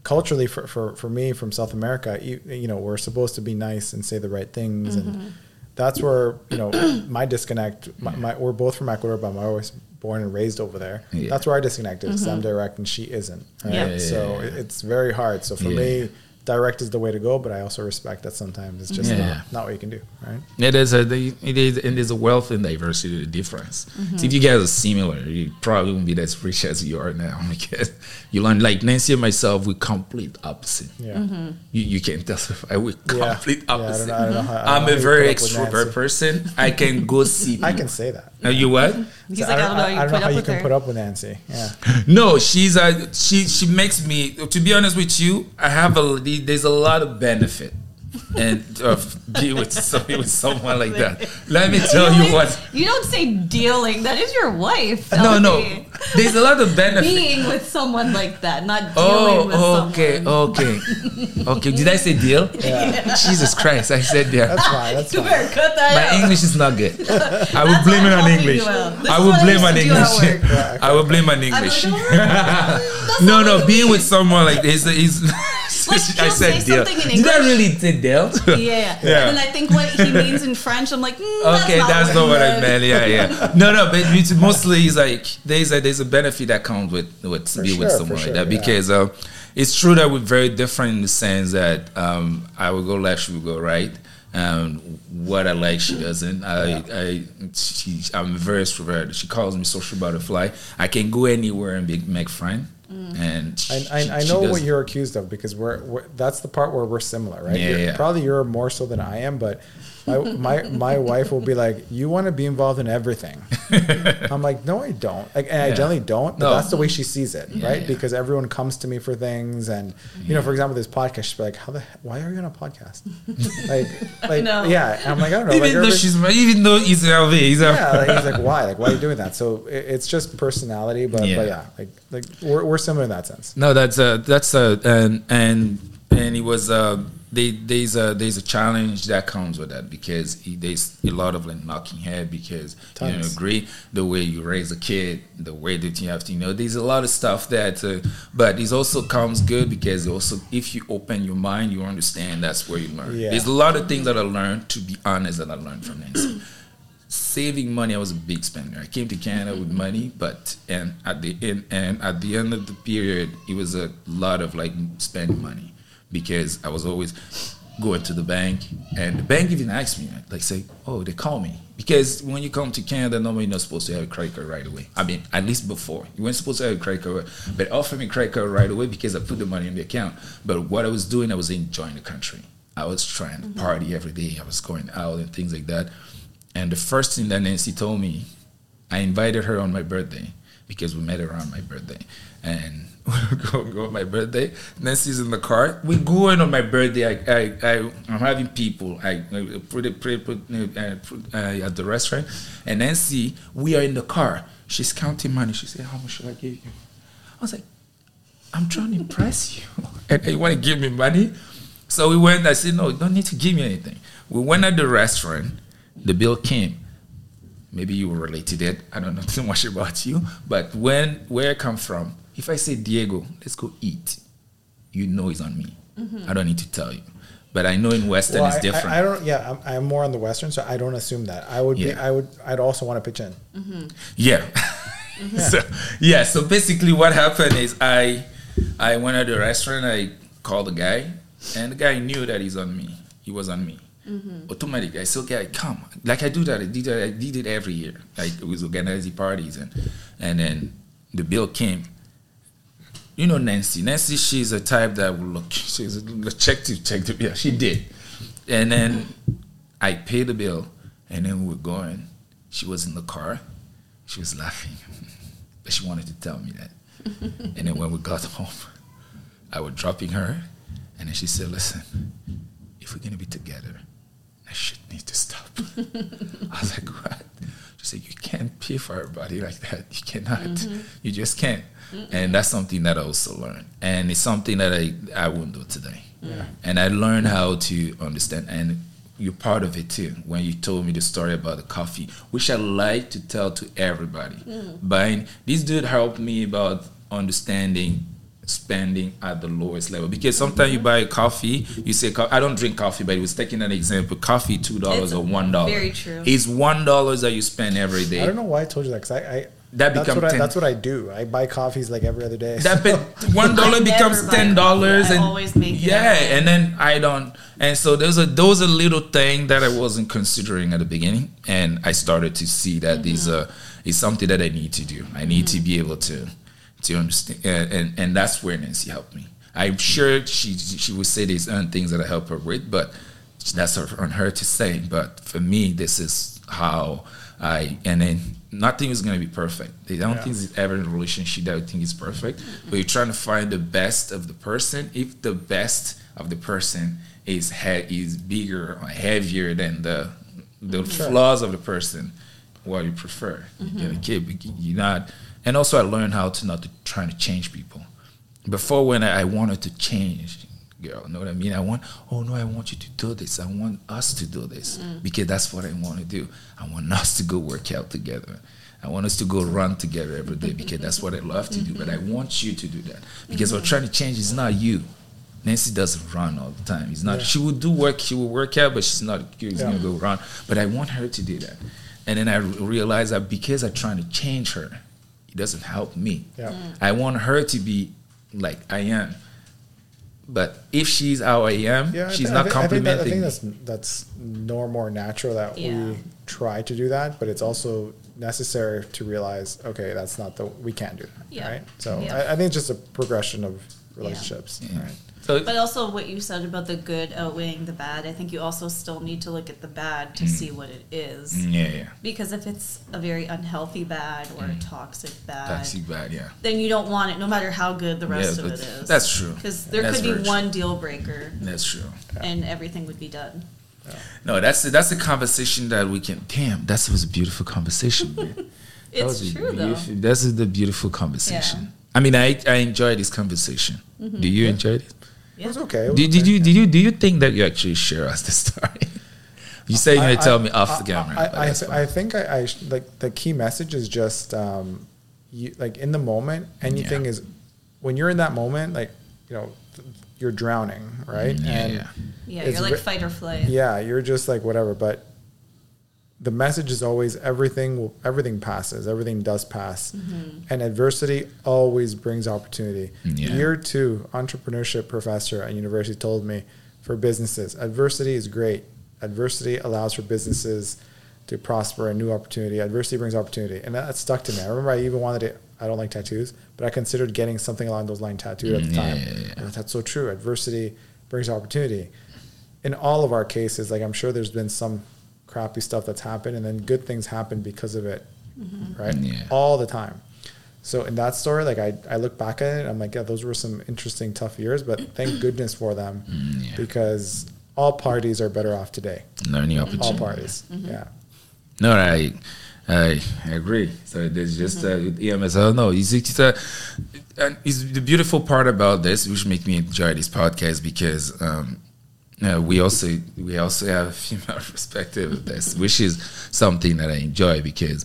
culturally for, for, for me from South America, you, you know, we're supposed to be nice and say the right things. And that's where, you know, <coughs> my disconnect, my, my, we're both from Ecuador, but my was born and raised over there.
Yeah.
That's where our disconnect is. I'm mm-hmm. direct and she isn't. Right?
Yeah.
Yeah,
so
yeah, yeah.
it- it's very hard. So for
Yeah.
me, direct is the way to go, but I also respect that sometimes it's just
Yeah.
not, not what you can do. Right.
It is a it is and there's a wealth and diversity the difference. See, if you guys are similar, you probably won't be as rich as you are now <laughs> because you learn like Nancy and myself, we're complete opposite.
Yeah.
Mm-hmm.
You, you can testify we're
Yeah.
complete
Yeah, I don't
opposite.
know- I don't know how- I don't
I'm a very
put up with
extrovert person. I can go <laughs> see.
I can say that.
Uh, you what?
He's
So
like, I don't know,
I don't
put
know how you can
her.
put up with Nancy. Yeah. <laughs>
No, she's a she. She makes me. To be honest with you, I have a. There's a lot of benefit, and uh, of being with some, with someone like that. Let me tell you what.
You don't say dealing. That is your wife.
No, no.
Elfie.
There's a lot of benefits.
Being with someone like that, not oh, dealing with
Oh, okay,
someone.
okay, okay. Did I say deal?
Yeah.
Jesus Christ, I said deal.
That's fine. That's
You
fine.
cut that
My
out.
English is not good. <laughs> I will blame
why
it on English.
you out. This
I will blame
used
on
to do at
English.
work.
I will blame on English.
like, <laughs>
No, no, being with someone like this is.
Like, <laughs>
I said
say
deal. Did I
English.
really say deal? <laughs>
Yeah.
Yeah. <laughs>
And then I think what he means in French, I'm like, mm, that's
okay,
not
that's
what
not what I
meant.
meant. Yeah, yeah. <laughs> No, no, but it's mostly it's like there's a there's a benefit that comes with with being with
sure,
someone
for
like
sure,
that
yeah.
because uh, it's true that we're very different in the sense that um, I will go left, she will go right. Um, what I like, she doesn't. I, I, she, I'm very extroverted. She calls me social butterfly. I can go anywhere and be, make friend. And she,
I,
she-
I, I know what you're accused of because we're, we're that's the part where we're similar, right?
Yeah,
You're-
yeah.
Probably you're more so than I am, but my my, my wife will be like, "You want to be involved in everything." <laughs> I'm like, "No, I don't." Like, and I generally don't, but
No.
that's the way she sees it,
Yeah,
right?
yeah.
Because everyone comes to me for things, and you know, for example, this podcast, she's like, "How the he- why are you on a podcast?" like, <laughs> like,
know.
yeah, and I'm like, I don't know,
Even
like,
though
everybody-
she's even though he's LV, he's
yeah, like, he's like, why? Like, why are you doing that? So it, it's just personality, but
Yeah.
but yeah, like like we're, we're similar in that sense.
No, that's a that's a and and and it was uh they, there's a there's a challenge that comes with that because he, there's a lot of like knocking head because you know
Tons.
agree the way you raise a kid the way that you have to you know there's a lot of stuff that uh, but it also comes good because also if you open your mind you understand that's where you learn
Yeah.
there's a lot of things that I learned to be honest that I learned from Nancy saving money i was a big spender i came to canada with money but and at the end and at the end of the period it was a lot of like spending money because i was always going to the bank, and the bank even asked me, like, say, oh, they call me because when you come to Canada, normally you're not supposed to have a credit card right away. I mean, at least before you weren't supposed to have a credit card, but offer me credit card right away because I put the money in the account. But what I was doing, I was enjoying the country. I was trying to party every day. I was going out and things like that. And the first thing that Nancy told me, I invited her on my birthday because we met around my birthday. And <laughs> go, go on my birthday. Nancy's in the car. We going on my birthday. I, I, I, I'm having people. I, I put it, put put, uh, put, uh, at the restaurant. And Nancy, we are in the car. She's counting money. She said, How much should I give you? I was like, I'm trying to impress you. <laughs> And you want to give me money? So we went. I said, No, you don't need to give me anything. We went at the restaurant. The bill came maybe you relate to that. I don't know <laughs> too much about you, but when where I come from, if I say Diego, let's go eat, you know it's on me. Mm-hmm. I don't need to tell you, but I know in Western
Well,
it's
I-
different.
I, I don't. Yeah, I'm, I'm more on the western, so I don't assume that. I would. Be, I would. I'd also want to pitch in. Mm-hmm. Mm-hmm. <laughs>
Yeah. so yeah, so basically what happened is I I went at the restaurant, I called the guy, and the guy knew that he's on me. He was on me. Automatically, I said, okay, I come. Like I do that, I did that, I did it every year. Like it was organizing parties and and then the bill came. You know Nancy. Nancy, she's a type that will look. She's a, check to check the bill. She did, and then I paid the bill, and then we were going. She was in the car. She was laughing, <laughs> but she wanted to tell me that. <laughs> and then when we got home, I was dropping her, and then she said, "Listen, if we're gonna be together, I should need to stop." <laughs> I was like, "What?" She said, "You can't pay for everybody like that. You cannot. Mm-hmm. You just can't." Mm-hmm. And that's something that I also learned, and it's something that I I won't do today. And I learned how to understand, and you're part of it too. When you told me the story about the coffee, which I like to tell to everybody. Mm. Buying this dude helped me about understanding spending at the lowest level because sometimes you mm-hmm. buy a coffee you say i don't drink coffee but it was taking an example coffee two dollars or one dollar
very true.
it's one dollars that you spend every day
I don't know why I told you that because I, I
That
that's
become
what I, that's what I do. I buy coffees like every other day.
that
so-
bit <laughs> one dollar becomes ten dollars and
always make
yeah
at
and then i don't and so there's a those a little thing that i wasn't considering at the beginning and i started to see that these
Mm-hmm.
uh is something that i need to do i need to be able to to understand and, and and that's where nancy helped me i'm sure she she would say there's other things that i help her with but that's on her to say but for me this is how i and then nothing is going to be perfect. I don't
Yeah.
think there's ever in a relationship that i think is perfect but you're trying to find the best of the person. If the best of the person is he- is bigger or heavier than the the
Sure.
flaws of the person what you prefer. You know, mm-hmm. kid, you're not and also i learned how to not to try to change people. Before when I wanted to change girl. Know what i mean? I want oh no i want you to do this. I want us to do this. Mm. Because that's what i want to do. I want us to go work out together. I want us to go run together every day because that's what i love to do. But i want you to do that. Because what i'm trying to change is not you. Nancy doesn't run all the time. It's not
Yeah.
she will do work she will work out but she's not she's
Yeah.
gonna go run. But i want her to do that. And then i realized that because i'm trying to change her it doesn't help me.
Yeah. Mm.
I want her to be like I am. But if she's how I am,
Yeah, I
she's
thi-
not
I think, I think, that, I
complimenting
think that's that's no more natural that
Yeah.
we try to do that, but it's also necessary to realize, okay, that's not the we can't do that,
Yeah.
right? So
Yeah.
I, I think it's just a progression of relationships,
Yeah.
right?
So
But also, what you said about the good outweighing the bad, I think you also still need to look at the bad to see what it is.
Mm, yeah, yeah.
Because if it's a very unhealthy bad or a toxic bad,
That's too bad, yeah.
then you don't want it, no matter how good the rest
Yeah,
of it is.
that's true.
Because there
That's
could be
very true.
one deal breaker,
That's true.
and everything would be done.
No, that's that's a conversation that we can. Damn, that was a beautiful conversation. man. <laughs> That
It's
was a
true though.
beautiful- This is the beautiful conversation. I mean, I I enjoy this conversation.
Mm-hmm.
Do you enjoy it?
It was okay. it was
Did, did you did you do you think that you actually share us the story? <laughs> you say you're
I-
gonna tell
I-
me off the camera.
I, I, th- I think I, I sh- like the key message is just um, you like in the moment. Anything
Yeah.
is when you're in that moment, like you know, th- you're drowning, right?
Yeah,
and
yeah.
Yeah,
it's
you're like
ve-
fight or flight.
yeah, you're just like whatever. But the message is always everything. Will, everything passes. Everything does pass,
Mm-hmm.
and adversity always brings opportunity.
Yeah.
Year two entrepreneurship professor at university told me for businesses. Adversity is great. Adversity allows for businesses to prosper and new opportunity. Adversity brings opportunity, and that stuck to me. I remember I even wanted it. I don't like tattoos, but I considered getting something along those lines tattooed at the
Mm, yeah,
time.
yeah, yeah.
And that's so true. Adversity brings opportunity. In all of our cases, like I'm sure there's been some crappy stuff that's happened, and then good things happen because of it, right?
Yeah.
All the time. So in that story, like I, I look back at it, I'm like, yeah, those were some interesting, tough years, but thank <clears throat> goodness for them
Mm, yeah.
because all parties are better off today.
Learning
All
opportunity.
parties, yeah.
No, I, I, I agree. So there's just uh, EMS. I don't know. It's, it's, uh, and it's the beautiful part about this, which makes me enjoy this podcast because um, uh, we also we also have a female <laughs> perspective of this, which is something that I enjoy because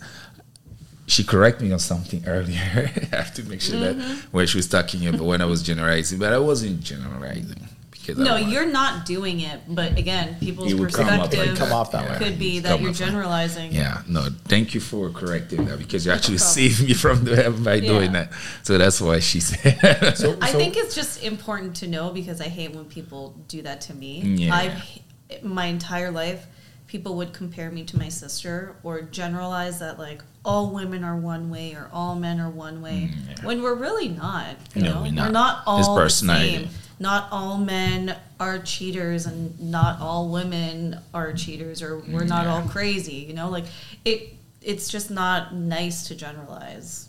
she corrected me on something <laughs> earlier. <laughs> I have to make sure that where she was talking about when I was generalizing, but I wasn't generalizing because I
No,
want-
you're not doing it, but again, people's
It would come up
perspective
Come off that way.
could be
Come
that you're
up.
generalizing.
Yeah, no, thank you for correcting that because you actually
problem.
saved me from the <laughs> by doing
Yeah.
that. So that's why she said. <laughs>
So,
I think it's just important to know because I hate when people do that to me.
Yeah.
I've my entire life people would compare me to my sister or generalize that like all women are one way or all men are one way
Mm, yeah.
when we're really not. You
No,
know?
we're
We're
not.
not all the same. Not all men are cheaters and not all women are cheaters or we're not
Yeah.
all crazy, you know? Like it it's just not nice to generalize.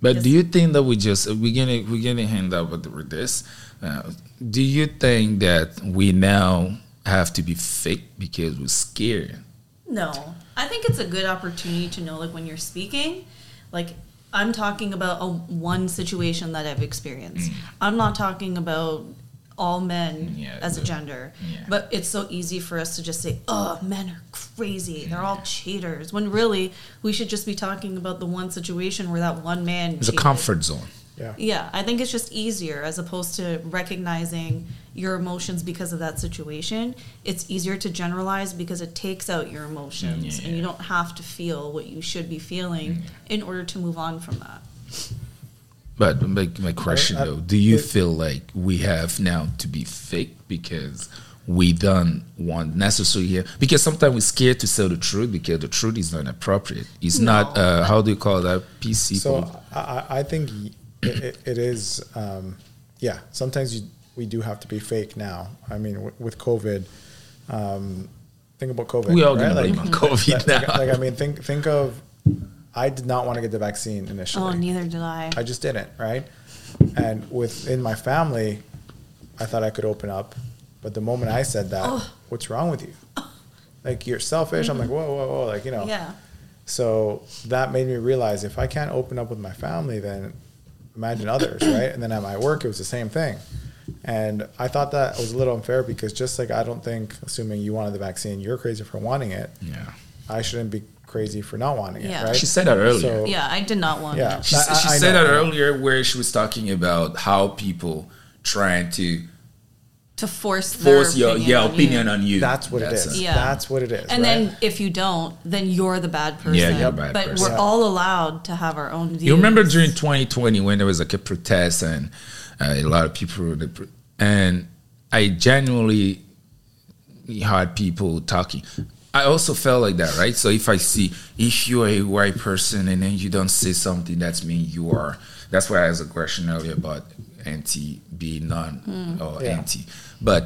but do you think that we just we're gonna we're gonna end up with, with this? Uh, do you think that we now have to be fake because we're scared?
No, I think it's a good opportunity to know, like when you're speaking, like I'm talking about a one situation that I've experienced. I'm not talking about all men
Mm. Yeah,
as a gender,
yeah.
but it's so easy for us to just say, "Oh, men are crazy. They're all cheaters." When really we should just be talking about the one situation where that one man.
It's a comfort zone.
Yeah.
Yeah, I think it's just easier as opposed to recognizing your emotions because of that situation. It's easier to generalize because it takes out your emotions and you don't have to feel what you should be feeling in order to move on from that.
But my, my question
I-
though, do you
it-
feel like we have now to be fake because we don't want necessarily here? Because sometimes we're scared to tell the truth because the truth is not appropriate. It's not uh, how do you call that PC?
So I, I- I think y- it, it, it is, um, yeah. Sometimes you, we do have to be fake now. I mean, with, with COVID, um, think about COVID.
we all
right?
gonna blame on COVID
like,
now.
like, like, I mean, think think of. I did not want to get the vaccine initially.
Oh, neither did I.
I just didn't, right? And within my family, I thought I could open up, but the moment I said that,
Oh.
what's wrong with you? Like you're selfish. I'm like, whoa, whoa, whoa, like you know.
Yeah.
So that made me realize if I can't open up with my family, then imagine others, <coughs> right? And then at my work, it was the same thing. And I thought that was a little unfair because just like I don't think, assuming you wanted the vaccine, you're crazy for wanting it.
yeah.
I shouldn't be crazy for not wanting it,
Yeah.
right?
She said that earlier.
So,
Yeah, I did not want
Yeah.
it.
She,
I-
she
I
said
know,
that earlier where she was talking about how people trying to
To force their
force your,
opinion
your
on
opinion
you.
on you.
That's what it is.
a-
Yeah.
That's what it is.
And
right?
then if you don't, then you're the bad person.
Yeah, you're bad
but
person.
we're all allowed to have our own views.
You remember during 2020 when there was like a protest and uh, a lot of people, were pro- and I genuinely heard people talking. I also felt like that, right? So if I see if you're a white person and then you don't say something, that's mean you are. That's why I asked a question earlier about anti being non or
Yeah.
anti. But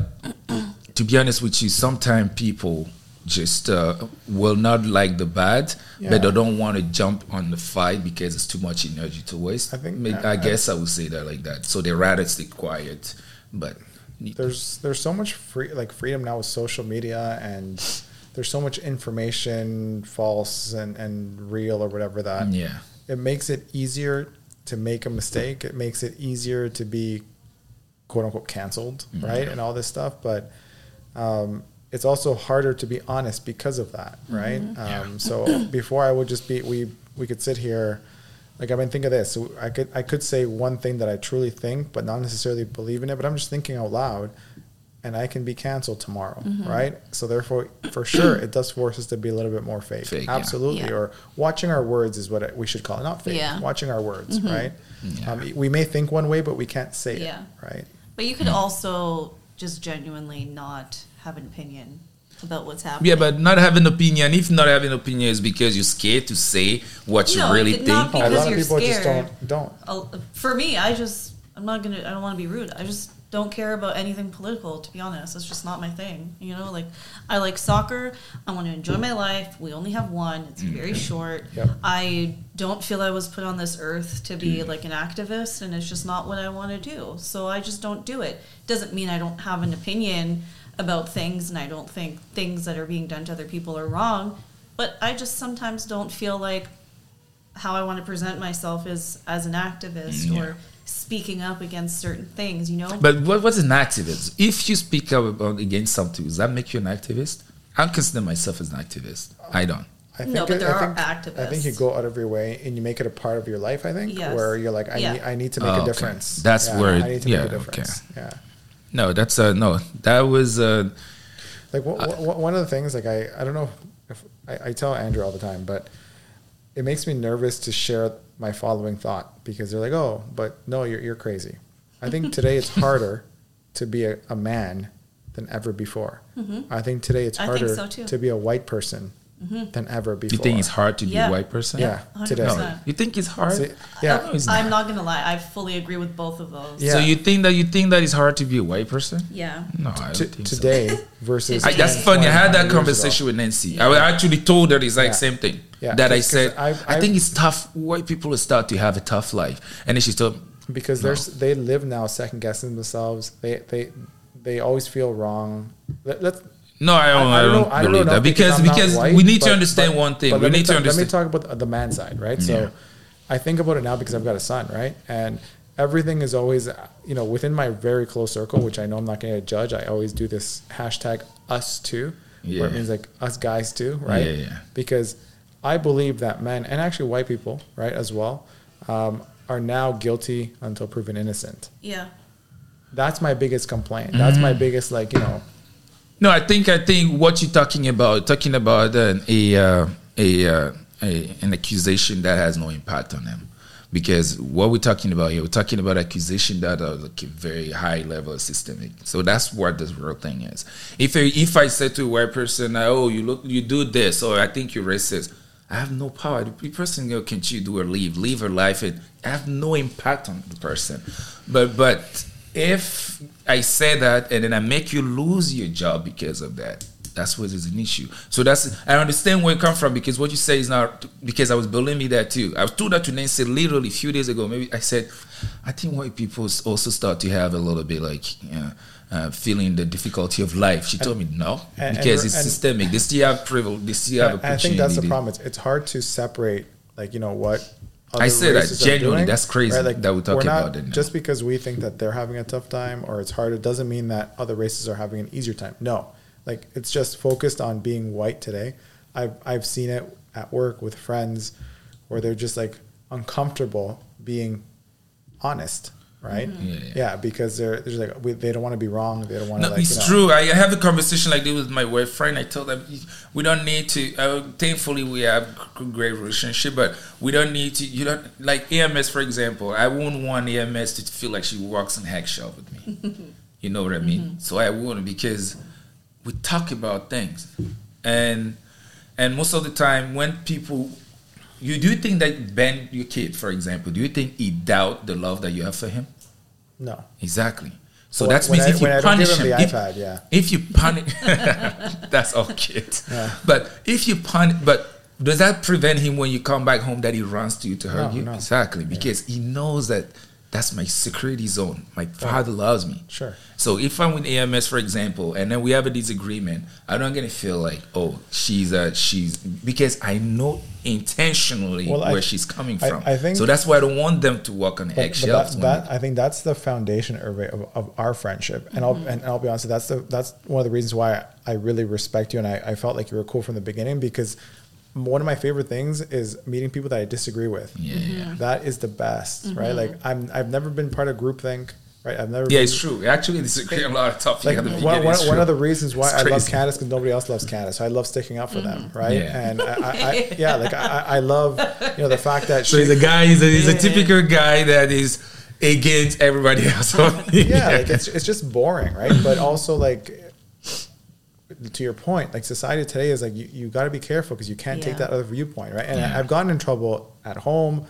to be honest with you, sometimes people just uh, will not like the bad,
Yeah.
but they don't want to jump on the fight because it's too much energy to waste.
I think-
May-
I-
I, guess I would say that like that. So they rather stay quiet. But
there's there's so much free like freedom now with social media and there's so much information false and, and real or whatever that
yeah,
it makes it easier to make a mistake it makes it easier to be quote unquote canceled right and all this stuff but um, it's also harder to be honest because of that right um, so <clears throat> before i would just be we we could sit here like I mean, think of this. So I could I could say one thing that I truly think, but not necessarily believe in it. But I'm just thinking out loud, and I can be canceled tomorrow, right? So therefore, for sure, it does force us to be a little bit more fake.
Fake.
Absolutely.
Yeah.
Or watching our words is what we should call it, not fake.
Yeah.
Watching our words, right?
Yeah.
Um, we may think one way, but we can't say
Yeah.
it, right?
But you could also just genuinely not have an opinion about what's happening.
Yeah, but not having opinion. If not having an opinion is because you're scared to say what you really
it-
think.
not
a
because
lot of
you're
people just don't don't.
For me, I just I'm not gonna I don't want to be rude. I just don't care about anything political. To be honest, it's just not my thing. You know, like I like soccer. I want to enjoy my life. We only have one. It's mm. very short.
Yep.
I don't feel I was put on this earth to be mm. like an activist, and it's just not what I want to do. So I just don't do it. Doesn't mean I don't have an opinion about things, and I don't think things that are being done to other people are wrong. But I just sometimes don't feel like how I want to present myself is as an activist mm,
Yeah.
or speaking up against certain things, you know?
But what, what's an activist? If you speak up about against something, does that make you an activist? I consider myself as an activist. I don't.
I
No, but there
I
are
think, I think you go out of your way and you make it a part of your life. I think
Yes.
where you're like, I
Yeah.
need, I need to make
Oh,
a
okay.
difference.
That's
Yeah,
where
I need to
yeah,
make a
okay.
difference. Yeah.
No, that's uh no. That was uh
Like wha- wha- one of the things, like I, I don't know if I, I tell Andrew all the time, but it makes me nervous to share my following thought because they're like, oh, but no, you're you're crazy. I think today it's <laughs> harder to be a, a man than ever before. I think today it's
Mm-hmm.
Harder
so. Mm-hmm.
to be a white person Mm-hmm. than ever before.
Do you think it's hard to be
Yeah.
a white person?
Yeah, today.
100%.
No, you think it's hard?
See, yeah.
No, it's
I'm
not.
not gonna lie, I fully agree with both of those.
Yeah.
So you think that you think that it's hard to be a white person?
Yeah.
No, I don't
T-
think so. <laughs>
today versus
I, that's funny. I had that conversation with Nancy. I actually told her the exact
Yeah.
same thing.
Yeah,
that I
'cause- 'cause
said,
I've-
I
I've-
think it's tough. White people start to have a tough life, and then she told, me,
because
No.
there's they live now second guessing themselves. They they they always feel wrong. Let, let's
"No, I don't, I, don't,
I don't
believe
know
that because
I'm
because
white,
we need to understand
but-
one thing.
but
We
let me
need to understand.
Let me talk about the man side, right? So,
Yeah.
I think about it now because I've got a son, right? And everything is always, you know, within my very close circle, which I know I'm not going to judge. I always do this hashtag us too, where it means like us guys too, right?
Yeah, yeah.
Because I believe that men and actually white people, right, as well, um, are now guilty until proven innocent.
Yeah.
That's my biggest complaint. That's my
Mm.
biggest, like, you know,
No, I think I think what you're talking about, talking about an, a, uh, a, uh, a an accusation that has no impact on them, because what we're talking about here, we're talking about accusation that are like a very high level systemic. So that's what the real thing is. If I, if I say to a white person, "Oh, you look, you do this," or "I think you're racist," I have no power. The person go, "Can you do or leave? Leave her life." It I have no impact on the person. But but if I say that and then I make you lose your job because of that, that's what is an issue. So that's I understand where you come from because what you say is not because I was believing that too. I was told that to Nancy literally a few days ago. Maybe I said, I think white people also start to have a little bit like uh, uh, feeling the difficulty of life. She told me no
and-
because
and-
it's
and-
systemic. They still have privilege. They still have
And I think that's the problem. It's, it's hard to separate, like you know what.
I say that genuinely,
doing,
that's crazy that we're talking about it now.
Just because we think that they're having a tough time or it's hard, it doesn't mean that other races are having an easier time. No, like it's just focused on being white today. I've I've seen it at work with friends where they're just like uncomfortable being honest, right?
Yeah, yeah.
Yeah, because they're, they're just like we, they don't want to be wrong. They don't want to
No,
like.
it's
you know,
true. I I have a conversation like this with my wife friend. I told them we don't need to. Uh, thankfully, we have a great relationship, but we don't need to. You don't like AMS, for example. I wouldn't want AMS to feel like she walks on eggshell with me. <laughs> you know what I mean? So I wouldn't because we talk about things, and and most of the time when people. You do you think that Ben, your kid, for example, do you think he doubt the love that you have for him?
No.
Exactly. So that's
when
means
I-
if you
I
punish
him
him, if,
iPad, yeah.
if you punish, <laughs> that's all cute.
Yeah.
But if you punish, but does that prevent him when you come back home that he runs to you to hug
No,
you?
no.
Exactly, because he knows that that's my security zone. My father loves me.
Sure.
So if I'm with AMS, for example, and then we have a disagreement, I'm not gonna feel like, oh, she's uh she's because I know intentionally
Well, I-
where she's coming
I-
from.
I think-
so that's why I don't want them to walk on
But- but
eggshells.
that, that I think that's the foundation Hervé, of, of our friendship, and I'll and I'll be honest. That's the that's one of the reasons why I really respect you, and I, I felt like you were cool from the beginning because one of my favorite things is meeting people that I disagree with.
Yeah, yeah.
That is the best, right? Mm-hmm. Like I'm I've never been part of groupthink, right? I've never.
Yeah,
been,
it's true. We actually disagree on a lot of tough.
Like
at the
one,
beginning.
one,
It's
one
true.
of the reasons why I love
crazy.
Canada's because nobody else loves Canada, so I love sticking up for them, right?
Yeah.
And I, I, I, yeah, like I, I love you know the fact that
So he's a guy. He's a, he's a typical guy that is against everybody else. <laughs>
yeah, like it's it's just boring, right? But also like to your point, like society today is like you, you got to be careful because you can't take that other viewpoint, right? And
Yeah.
I've gotten in trouble at home,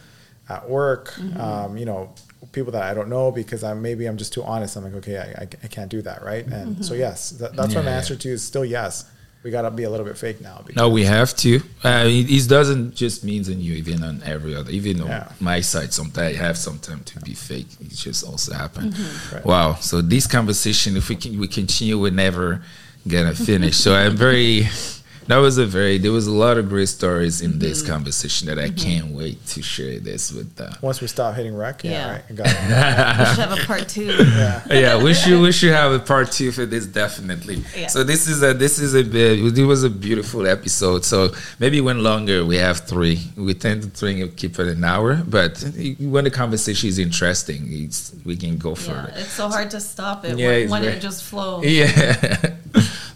at work, um, you know, people that I don't know because I'm maybe I'm just too honest. I'm like, okay, I, I, I can't do that, right? And so yes, that, that's what my
Yeah.
answer to you is still yes. We got to be a little bit fake now. Because,
No, we have to. Uh, it, it doesn't just means on you, even on every other. Even on
Yeah.
my side, sometimes I have sometimes to be fake. It just also happen.
Right.
Wow. So this conversation, if we can, we continue, we're never gonna finish. so I'm very. That was a very. There was a lot of great stories in this conversation that I can't wait to share this with. Uh,
Once we stop hitting rec, yeah,
Yeah.
right, I got it. <laughs>
We should have a part two.
yeah.
yeah, we should we should have a part two for this definitely.
Yeah.
So this is a this is a bit it was a beautiful episode. So maybe when longer we have three. We tend to try and keep it an hour, but when the conversation is interesting, it's, we can go for
Yeah,
it.
it's so hard to stop it
Yeah,
when, when
very-
it just flows. <laughs>
Yeah.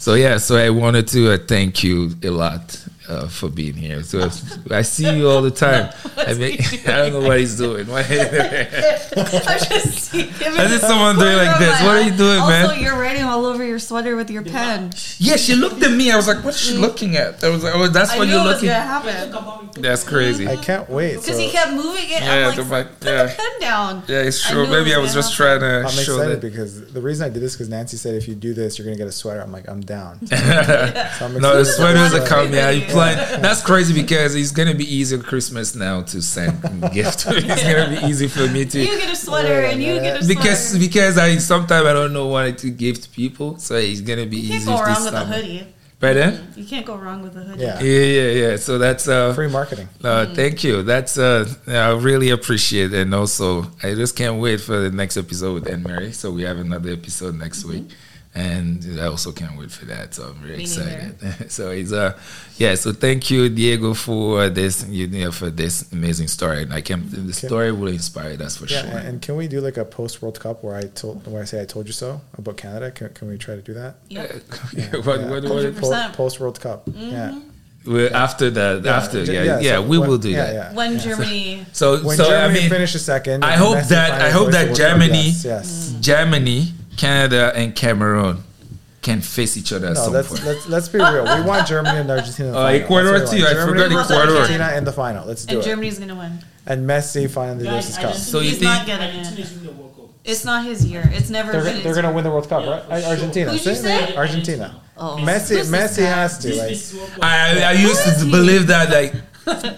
So yeah, so I wanted to uh, thank you a lot uh, for being here. So I see you all the time. <laughs> I mean, <laughs> I don't know what he's doing. Why- <laughs>
I'm just seeing him
I see someone doing like this. What are you doing,
also,
man?
you're writing all over your sweater with your pen.
yeah, she looked at me. I was like, "What's she looking at?" I was like, "Oh, that's
I
what you're looking."
gonna
That's crazy.
I can't wait.
because
So
he kept moving it.
Yeah,
I'm
the
like,
mic-
put
yeah.
the pen down.
Yeah, it's
I
true.
it
Maybe I
was
was
gonna
just trying to
I'm
show
excited
that.
because the reason I did this because Nancy said if you do this, you're gonna get a sweater. I'm like, I'm down. So I'm
No, the
excited.
sweaters are
one
coming. Yeah, you
video.
plan. That's crazy because it's gonna be easier Christmas now to send <laughs> gift. <laughs> it's gonna be easy for me to
You get a sweater
Yeah,
and you get a
because
sweater.
because I sometimes I don't know what to give to people, so it's gonna be
you can't
easy.
go wrong with a hoodie.
Right then?
You can't go wrong with a hoodie.
Yeah.
Yeah, yeah, yeah. So that's uh,
free marketing.
Uh, Thank you. That's uh, I really appreciate it. And also, I just can't wait for the next episode with Anne Mary. So we have another episode next week, and I also can't wait for that. So I'm very
Me
excited. <laughs> so it's uh, yeah. So thank you, Diego, for this. You know, for this amazing story. And I can the story will inspire us for
Yeah,
sure.
and can we do like a post World Cup where I told where I say I told you so about Canada? Can, can we try to do that?
Yep. <laughs>
what, what, what,
100%.
Post World Cup. Yeah.
well, after that, after
j-
yeah, yeah,
so
we
when-
will do
yeah,
that.
yeah.
When Germany,
So,
When
so
Germany
I mean,
finishes second,
I hope that- I hope that Germany-
Yes. yes.
Germany, Canada, and Cameroon can face each other at
No,
some
let's,
point.
let's let's be real. We want Germany and Argentina. In the
Uh,
final.
Ecuador
That's what we
too.
want.
I
Germany
forgot
versus
Ecuador.
Argentina in the final. Let's do
and
it.
Germany's gonna win.
And Messi finally goes to
Guys,
Cup.
So you
He's
think-
not getting it.
winning the World Cup.
It's not his year. It's never
They're,
been.
gonna- they're going to win the World Cup,
Yeah,
right?
for sure.
Argentina.
Who'd you say?
Argentina.
Oh.
Messi, Messi has to like.
this World Cup.
I, I used to believe that like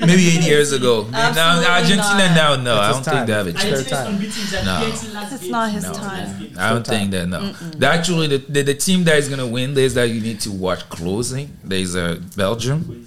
maybe eight years ago. <laughs> Now Argentina
not.
now, no, I don't
his
think
time.
they have a chance.
time.
No.
It's not his
No.
time.
I don't think that no. The- Actually, the, the the team that is gonna win is that you need to watch closely. There's uh, Belgium,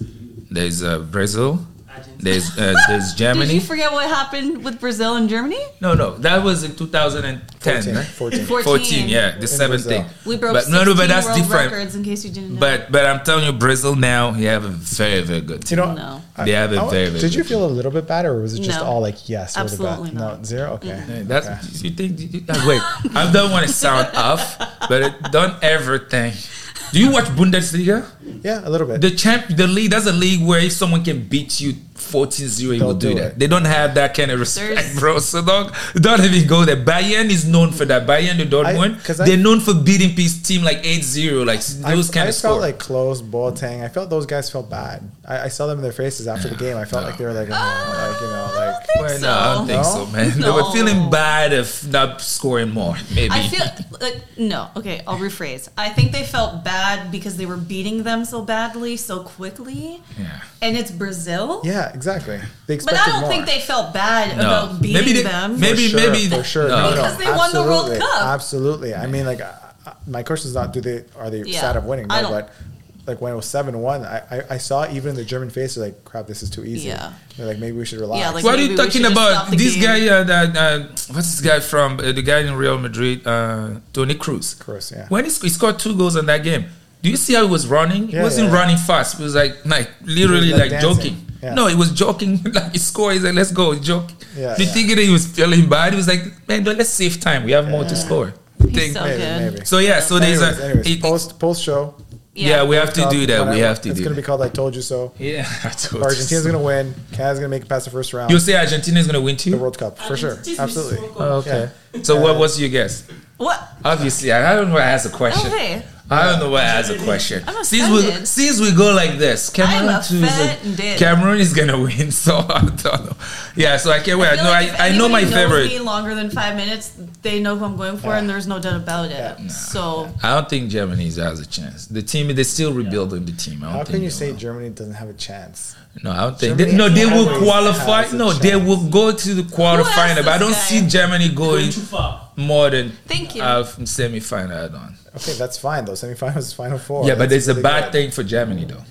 there's uh, Brazil,
Argentina.
there's uh, there's Germany. <laughs>
Did you forget what happened with Brazil and Germany?
No, no, that was in 2010.
14.
right?
14.
14.
14, yeah, the seventh
Brazil.
thing.
We broke
But no, no, but that's
world
different.
records in case you didn't know.
But but I'm telling you, Brazil now you have a very very good
You
team.
know,
No.
I-
They have a
I-
very, very
Did you feel a little bit bad, or was it just
No.
all like yes? we're the best?
Absolutely
No, zero. Okay.
Hey, That's
okay.
you think. You, uh, wait, I don't want to sound off, but it, don't ever think. Do you watch Bundesliga?
Yeah, a little bit.
The champ, the league. That's a league where if someone can beat you 14-0, you
They'll
do,
do
that.
it.
They don't have that kind of respect,
There's-
bro. So don't don't even go there. Bayern is known for that. Bayern, the Dortmund,
'cause I-
they're known for beating his team like 8-0, like
I,
those kind
I
of
felt
scores.
like Klose Boateng. I felt those guys felt bad. I, I saw them in their faces after the game. I felt like they were like, oh, like you know, oh, like
Well, no, I don't think
No?
so, man. They were feeling bad of not scoring more, maybe.
I feel like no. Okay, I'll rephrase. I think they felt bad because they were beating them so badly so quickly,
yeah.
and it's Brazil.
yeah, exactly. They
But I don't
more.
think they felt bad
No.
about beating
Maybe they-
them.
maybe-
for sure,
maybe-
for sure.
no.
No, no,
Because they won the World
absolutely,
Cup.
Absolutely. I mean, like, uh, my question is not do they are they
Yeah.
sad of winning,
I
no,
don't-
but like when it was seven one, I, I I saw even the German faces like, crap, this is too easy.
Yeah.
They're like, maybe we should relax.
Yeah, like-
What are you talking about? This
game.
guy, uh, that, uh, what's this guy from? Uh, the guy in Real Madrid, uh, Toni Kroos.
Cruz, yeah.
When he, sc- he scored two goals in that game, do you see how he was running? he wasn't
yeah.
running fast. He was like, like literally
like
like, joking.
Yeah.
No, he was joking. <laughs> like he scored. He's like, let's go. He's joking.
Yeah,
you
yeah.
think he was feeling bad? He was like, man, don't- let's save time. We have more to score.
He's
Think-
so
maybe, maybe.
so yeah, so there's
anyways,
a
anyways,
it-
post post show.
Yeah, we have to do that. We have to
It's
do
gonna
that.
be called "I Told You So."
Yeah, <laughs> I told
Argentina's
so.
gonna win. Canada's gonna make it past the first round.
You'll say Argentina's gonna win too. the?
World Cup for sure, absolutely.
Oh, okay.
Yeah.
So what was your guess?
What?
Obviously, I I don't know why I asked a question.
Okay.
I don't know why I asked a question.
I'm
Since we
offended.
since we go like this, Cameroon
I'm
too is like. Cameroon is gonna win. <laughs> So I don't know. Yeah, so I can't wait.
I
I
feel
know
like if
I, I know my
anybody knows
favorite.
Me longer than five minutes, they know who I'm going for,
Yeah.
and there's no doubt about it.
Yeah.
So
I don't think Germany has a chance. The team they're still rebuilding the team. I don't
How
think
can you
they
say
will.
Germany doesn't have a chance?
No, I don't think.
Germany
They, no, they will
always
qualify.
has a
No, they
chance.
will go to the quarterfinal. But I don't
this
see? Germany going
Too far.
More than
Thank you.
uh, from semifinal on.
Okay, that's fine though. Semifinals is final four.
Yeah, but
That's
there's a bad
good.
thing for Germany though.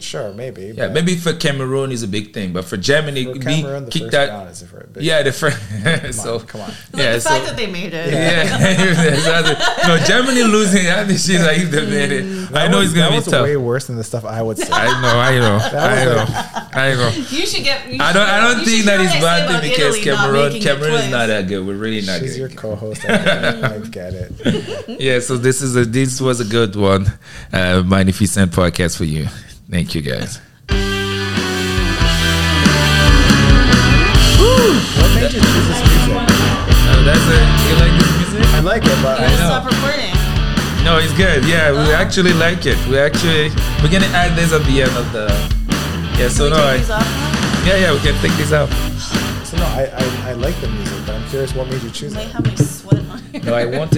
Sure, maybe.
Yeah, maybe for Cameroon is a big thing, but for Germany,
for
we
Cameroon, the
kick
first
that.
round is a big.
Yeah, the first.
come
so
on, come on. <laughs>
like
yeah,
the
so
fact that they made it.
yeah, <laughs> <laughs> exactly. no Germany losing. I think she's like the minute. I
That
know
was-
it's gonna
that
be
was
tough.
way worse than the stuff I would say.
I know, I know, I know,
was
I know.
You should get. You
I don't. I don't think
that is
that
hear
is
what I say
bad thing because
Italy
Cameroon, Cameroon is not that good. We're really not
She's
good.
your co-host. I get it. It.
Yeah, so this is a this was a good one, uh, magnificent podcast for you. Thank you guys.
What made you choose this music?
Oh, that's a you like this music?
I like it, but I
just
know.
stop recording.
No, it's good. Yeah, we oh. actually like it. We actually we're gonna add this at the end of the. Yeah, so
Can we
no,
take
I,
these off
yeah, yeah, we can take this out.
So no, I, I I like the music, but I'm curious what made you choose
I
it.
might have my sweat on.
No, I wanted